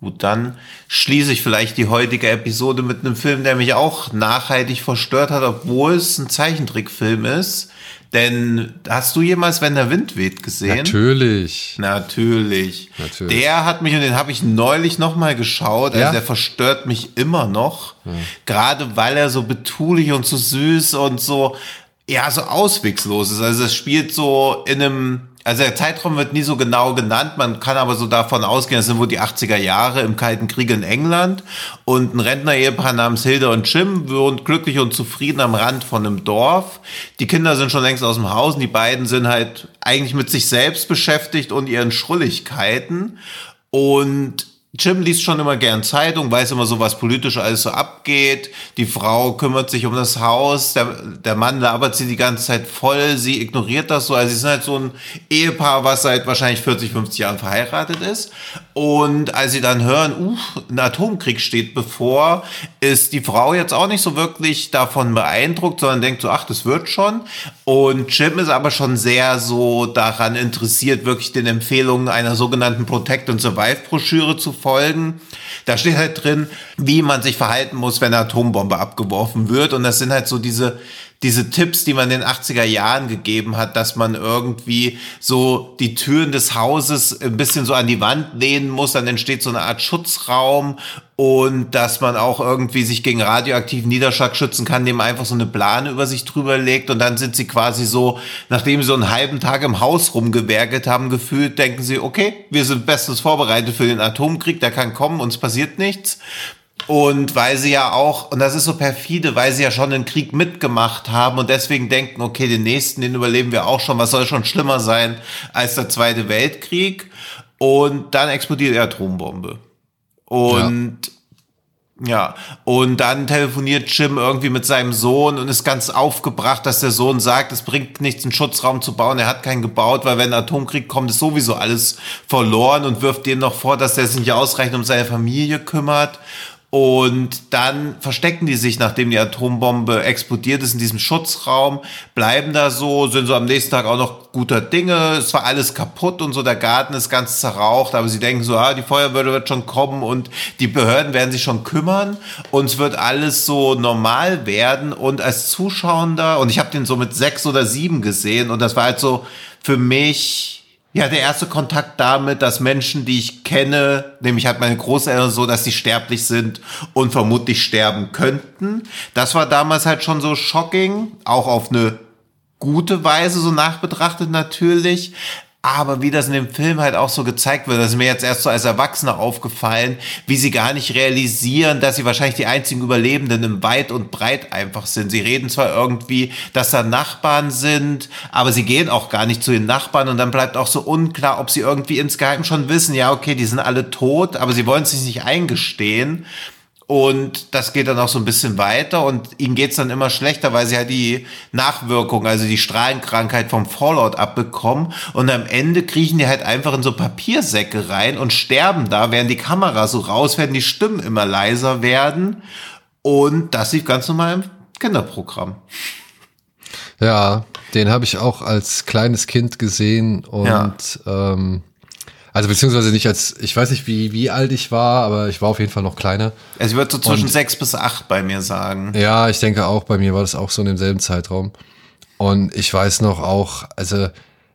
Gut, dann schließe ich vielleicht die heutige Episode mit einem Film, der mich auch nachhaltig verstört hat, obwohl es ein Zeichentrickfilm ist. Denn hast du jemals Wenn der Wind weht gesehen? Natürlich. Natürlich. Natürlich. Der hat mich, und den habe ich neulich nochmal geschaut, also ja? der verstört mich immer noch. Ja. Gerade weil er so betulich und so süß und so, ja, so auswegslos ist. Also es spielt so in einem also der Zeitraum wird nie so genau genannt, man kann aber so davon ausgehen, das sind wohl die 80er Jahre im Kalten Krieg in England. Und ein Rentner-Ehepaar namens Hilde und Jim wohnt glücklich und zufrieden am Rand von einem Dorf. Die Kinder sind schon längst aus dem Haus. Und die beiden sind halt eigentlich mit sich selbst beschäftigt und ihren Schrulligkeiten. Und Jim liest schon immer gern Zeitung, weiß immer so, was politisch alles so abgeht. Die Frau kümmert sich um das Haus, der, der Mann labert sie die ganze Zeit voll, sie ignoriert das so. Also sie sind halt so ein Ehepaar, was seit wahrscheinlich 40, 50 Jahren verheiratet ist. Und als sie dann hören, uh, ein Atomkrieg steht bevor, ist die Frau jetzt auch nicht so wirklich davon beeindruckt, sondern denkt so, ach, das wird schon. Und Jim ist aber schon sehr so daran interessiert, wirklich den Empfehlungen einer sogenannten Protect and Survive Broschüre zu folgen. Da steht halt drin, wie man sich verhalten muss, wenn eine Atombombe abgeworfen wird. Und das sind halt so diese diese Tipps, die man in den 80er Jahren gegeben hat, dass man irgendwie so die Türen des Hauses ein bisschen so an die Wand lehnen muss, dann entsteht so eine Art Schutzraum und dass man auch irgendwie sich gegen radioaktiven Niederschlag schützen kann, indem man einfach so eine Plane über sich drüber legt und dann sind sie quasi so, nachdem sie so einen halben Tag im Haus rumgewerkelt haben, gefühlt, denken sie, okay, wir sind bestens vorbereitet für den Atomkrieg, der kann kommen, uns passiert nichts. Und weil sie ja auch, und das ist so perfide, weil sie ja schon den Krieg mitgemacht haben und deswegen denken, okay, den nächsten, den überleben wir auch schon, was soll schon schlimmer sein als der Zweite Weltkrieg? Und dann explodiert die Atombombe. Und ja. ja. und dann telefoniert Jim irgendwie mit seinem Sohn und ist ganz aufgebracht, dass der Sohn sagt, es bringt nichts, einen Schutzraum zu bauen. Er hat keinen gebaut, weil wenn ein Atomkrieg kommt, ist sowieso alles verloren und wirft dem noch vor, dass er sich nicht ausreichend um seine Familie kümmert. Und dann verstecken die sich, nachdem die Atombombe explodiert ist, in diesem Schutzraum, bleiben da so, sind so am nächsten Tag auch noch guter Dinge. Es war alles kaputt und so, der Garten ist ganz zerraucht, aber sie denken so, ah, die Feuerwehr wird schon kommen und die Behörden werden sich schon kümmern und es wird alles so normal werden. Und als Zuschauender, und ich habe den so mit sechs oder sieben gesehen und das war halt so für mich ja, der erste Kontakt damit, dass Menschen, die ich kenne, nämlich halt meine Großeltern so, dass sie sterblich sind und vermutlich sterben könnten. Das war damals halt schon so shocking, auch auf eine gute Weise so nachbetrachtet natürlich. Aber wie das in dem Film halt auch so gezeigt wird, das ist mir jetzt erst so als Erwachsener aufgefallen, wie sie gar nicht realisieren, dass sie wahrscheinlich die einzigen Überlebenden im Weit und Breit einfach sind. Sie reden zwar irgendwie, dass da Nachbarn sind, aber sie gehen auch gar nicht zu den Nachbarn und dann bleibt auch so unklar, ob sie irgendwie insgeheim schon wissen, ja, okay, die sind alle tot, aber sie wollen es sich nicht eingestehen. Und das geht dann auch so ein bisschen weiter und ihnen geht's dann immer schlechter, weil sie halt die Nachwirkung, also die Strahlenkrankheit vom Fallout abbekommen. Und am Ende kriechen die halt einfach in so Papiersäcke rein und sterben da, während die Kamera so raus, werden die Stimmen immer leiser werden. Und das lief ganz normal im Kinderprogramm. Ja, den habe ich auch als kleines Kind gesehen und ja. ähm, also beziehungsweise nicht als, ich weiß nicht, wie, wie alt ich war, aber ich war auf jeden Fall noch kleiner. Also ich würde so zwischen und, sechs bis acht bei mir sagen. Ja, ich denke auch, bei mir war das auch so in demselben Zeitraum. Und ich weiß noch auch, also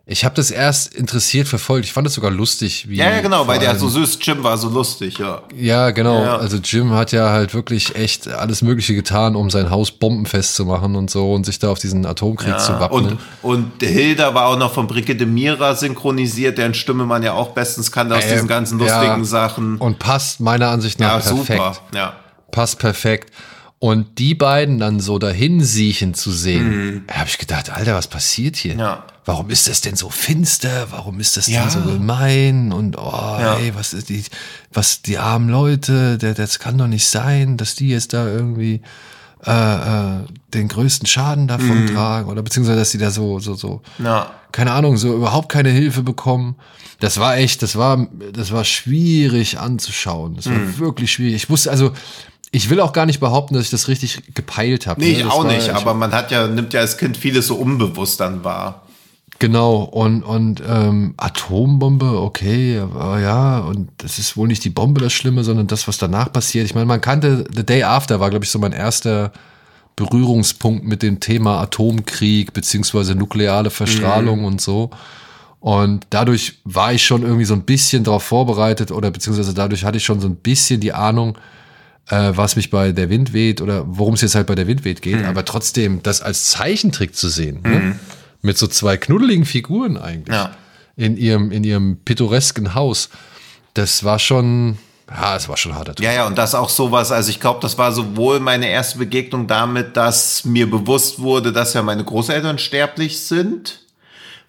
ich habe das erst interessiert verfolgt. Ich fand das sogar lustig. Wie ja, ja, genau, weil der so süß, Jim war so lustig, ja. Ja, genau. Ja. Also Jim hat ja halt wirklich echt alles Mögliche getan, um sein Haus bombenfest zu machen und so und sich da auf diesen Atomkrieg ja. zu wappnen. Und, und Hilda war auch noch von Brigitte Mira synchronisiert, deren Stimme man ja auch bestens kannte aus äh, diesen ganzen lustigen ja. Sachen. Und passt meiner Ansicht nach ja, perfekt. Super. Ja. Passt perfekt. Und die beiden dann so dahin siechen zu sehen, mhm. habe ich gedacht, Alter, was passiert hier? Ja warum ist das denn so finster? Warum ist das ja. denn so gemein? Und oh, ja. ey, was ist die, was die armen Leute, der, das kann doch nicht sein, dass die jetzt da irgendwie äh, äh, den größten Schaden davon mhm. tragen oder beziehungsweise dass die da so so so ja. keine Ahnung so überhaupt keine Hilfe bekommen. Das war echt, das war das war schwierig anzuschauen. Das war mhm. wirklich schwierig. Ich wusste also ich will auch gar nicht behaupten, dass ich das richtig gepeilt habe. Nee, ne? ich auch war, nicht, aber man hat ja, nimmt ja als Kind vieles so unbewusst dann wahr. Genau, und, und ähm, Atombombe, okay, aber ja, und das ist wohl nicht die Bombe das Schlimme, sondern das, was danach passiert. Ich meine, man kannte, The Day After war, glaube ich, so mein erster Berührungspunkt mit dem Thema Atomkrieg beziehungsweise nukleare Verstrahlung mhm. und so. Und dadurch war ich schon irgendwie so ein bisschen darauf vorbereitet oder beziehungsweise dadurch hatte ich schon so ein bisschen die Ahnung, äh, was mich bei der Wind weht oder worum es jetzt halt bei der Wind weht geht. Mhm. Aber trotzdem, das als Zeichentrick zu sehen, ne? mhm. ne? mit so zwei knuddeligen Figuren eigentlich ja. in ihrem in ihrem pittoresken Haus. Das war schon ja, es war schon harter Ja, ja, und das auch sowas, also ich glaube, das war sowohl meine erste Begegnung damit, dass mir bewusst wurde, dass ja meine Großeltern sterblich sind.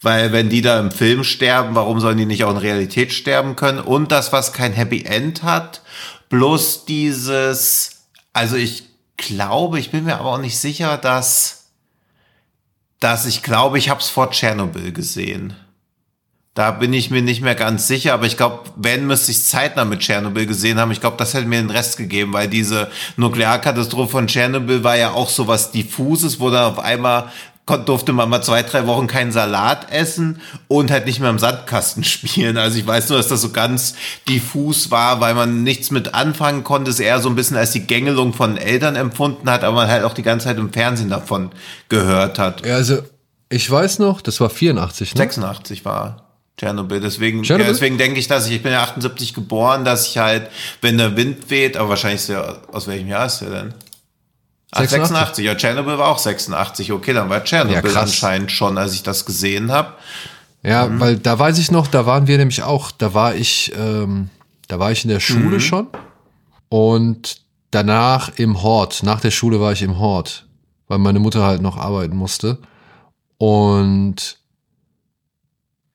Weil wenn die da im Film sterben, warum sollen die nicht auch in Realität sterben können? Und das, was kein Happy End hat, bloß dieses, also ich glaube, ich bin mir aber auch nicht sicher, dass dass ich glaube, ich habe es vor Tschernobyl gesehen. Da bin ich mir nicht mehr ganz sicher, aber ich glaube, wenn müsste ich zeitnah mit Tschernobyl gesehen haben. Ich glaube, das hätte mir den Rest gegeben, weil diese Nuklearkatastrophe von Tschernobyl war ja auch so was diffuses, wo dann auf einmal durfte man mal zwei, drei Wochen keinen Salat essen und halt nicht mehr im Sandkasten spielen. Also ich weiß nur, dass das so ganz diffus war, weil man nichts mit anfangen konnte, es eher so ein bisschen als die Gängelung von Eltern empfunden hat, aber man halt auch die ganze Zeit im Fernsehen davon gehört hat. Ja, also ich weiß noch, das war 84, ne? 86 war. Tschernobyl. Deswegen? Ja, deswegen denke ich, dass ich, ich bin ja 78 geboren, dass ich halt, wenn der Wind weht, aber wahrscheinlich ist der, aus welchem Jahr ist der denn? 86. 86. Ja, Tschernobyl war auch 86. Okay, dann war Tschernobyl ja, anscheinend schon, als ich das gesehen habe. Ja, mhm. weil da weiß ich noch, da waren wir nämlich auch, da war ich, ähm, da war ich in der Schule mhm. schon und danach im Hort. Nach der Schule war ich im Hort, weil meine Mutter halt noch arbeiten musste. Und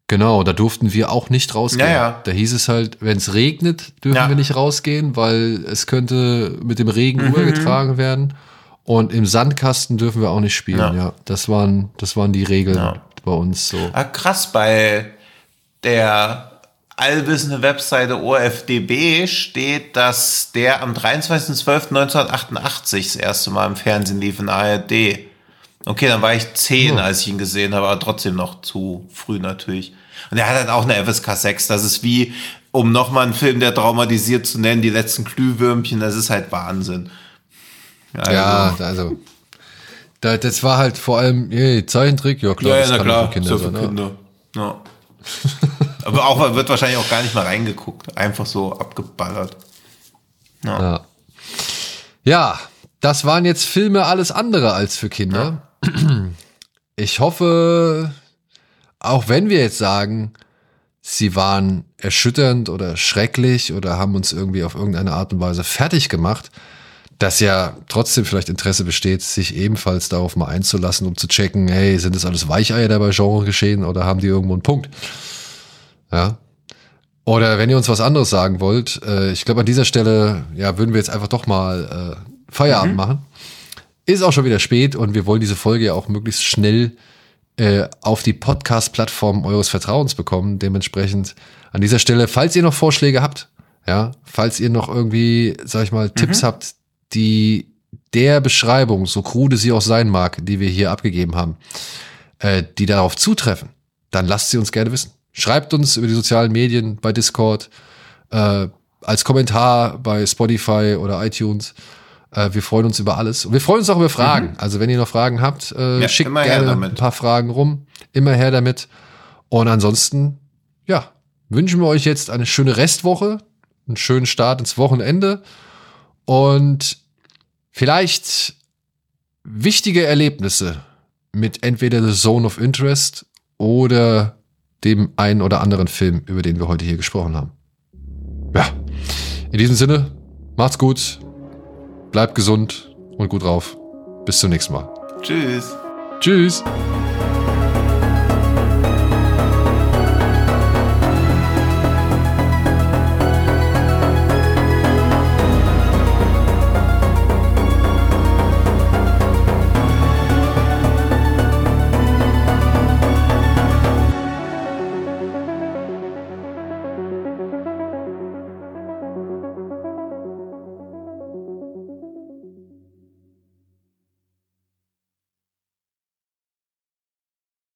genau, da durften wir auch nicht rausgehen. Ja, ja. Da hieß es halt, wenn es regnet, dürfen ja. wir nicht rausgehen, weil es könnte mit dem Regen mhm. übergetragen werden. Und im Sandkasten dürfen wir auch nicht spielen, ja. ja. Das waren, das waren die Regeln ja. bei uns so. Ah, krass, bei der allwissende Webseite OFDB steht, dass der am 23.12.1988 das erste Mal im Fernsehen lief in ARD. Okay, dann war ich zehn, ja. als ich ihn gesehen habe, aber trotzdem noch zu früh natürlich. Und er hat halt auch eine FSK 6. Das ist wie, um nochmal einen Film, der traumatisiert zu nennen, die letzten Glühwürmchen. Das ist halt Wahnsinn. Also. Ja, also das war halt vor allem hey, Zeichentrick, ja klar, ja, das ja, kann klar, für Kinder so für sein. Kinder. Ja. Aber auch wird wahrscheinlich auch gar nicht mal reingeguckt, einfach so abgeballert. Ja. ja. ja. das waren jetzt Filme alles andere als für Kinder. Ich hoffe, auch wenn wir jetzt sagen, sie waren erschütternd oder schrecklich oder haben uns irgendwie auf irgendeine Art und Weise fertig gemacht, dass ja trotzdem vielleicht Interesse besteht, sich ebenfalls darauf mal einzulassen, um zu checken, hey, sind das alles Weicheier da bei Genre geschehen oder haben die irgendwo einen Punkt? Ja. Oder wenn ihr uns was anderes sagen wollt, äh, ich glaube an dieser Stelle, ja, würden wir jetzt einfach doch mal äh, Feierabend mhm. machen. Ist auch schon wieder spät und wir wollen diese Folge ja auch möglichst schnell äh, auf die Podcast-Plattform eures Vertrauens bekommen. Dementsprechend an dieser Stelle, falls ihr noch Vorschläge habt, ja, falls ihr noch irgendwie, sag ich mal, mhm. Tipps habt, die der Beschreibung, so krude sie auch sein mag, die wir hier abgegeben haben, äh, die darauf zutreffen, dann lasst sie uns gerne wissen. Schreibt uns über die sozialen Medien, bei Discord, äh, als Kommentar bei Spotify oder iTunes. Äh, wir freuen uns über alles. Und wir freuen uns auch über Fragen. Mhm. Also wenn ihr noch Fragen habt, äh, ja, schickt gerne ein paar Fragen rum. Immer her damit. Und ansonsten, ja, wünschen wir euch jetzt eine schöne Restwoche, einen schönen Start ins Wochenende und vielleicht wichtige Erlebnisse mit entweder The Zone of Interest oder dem einen oder anderen Film, über den wir heute hier gesprochen haben. Ja, in diesem Sinne, macht's gut, bleibt gesund und gut drauf. Bis zum nächsten Mal. Tschüss. Tschüss.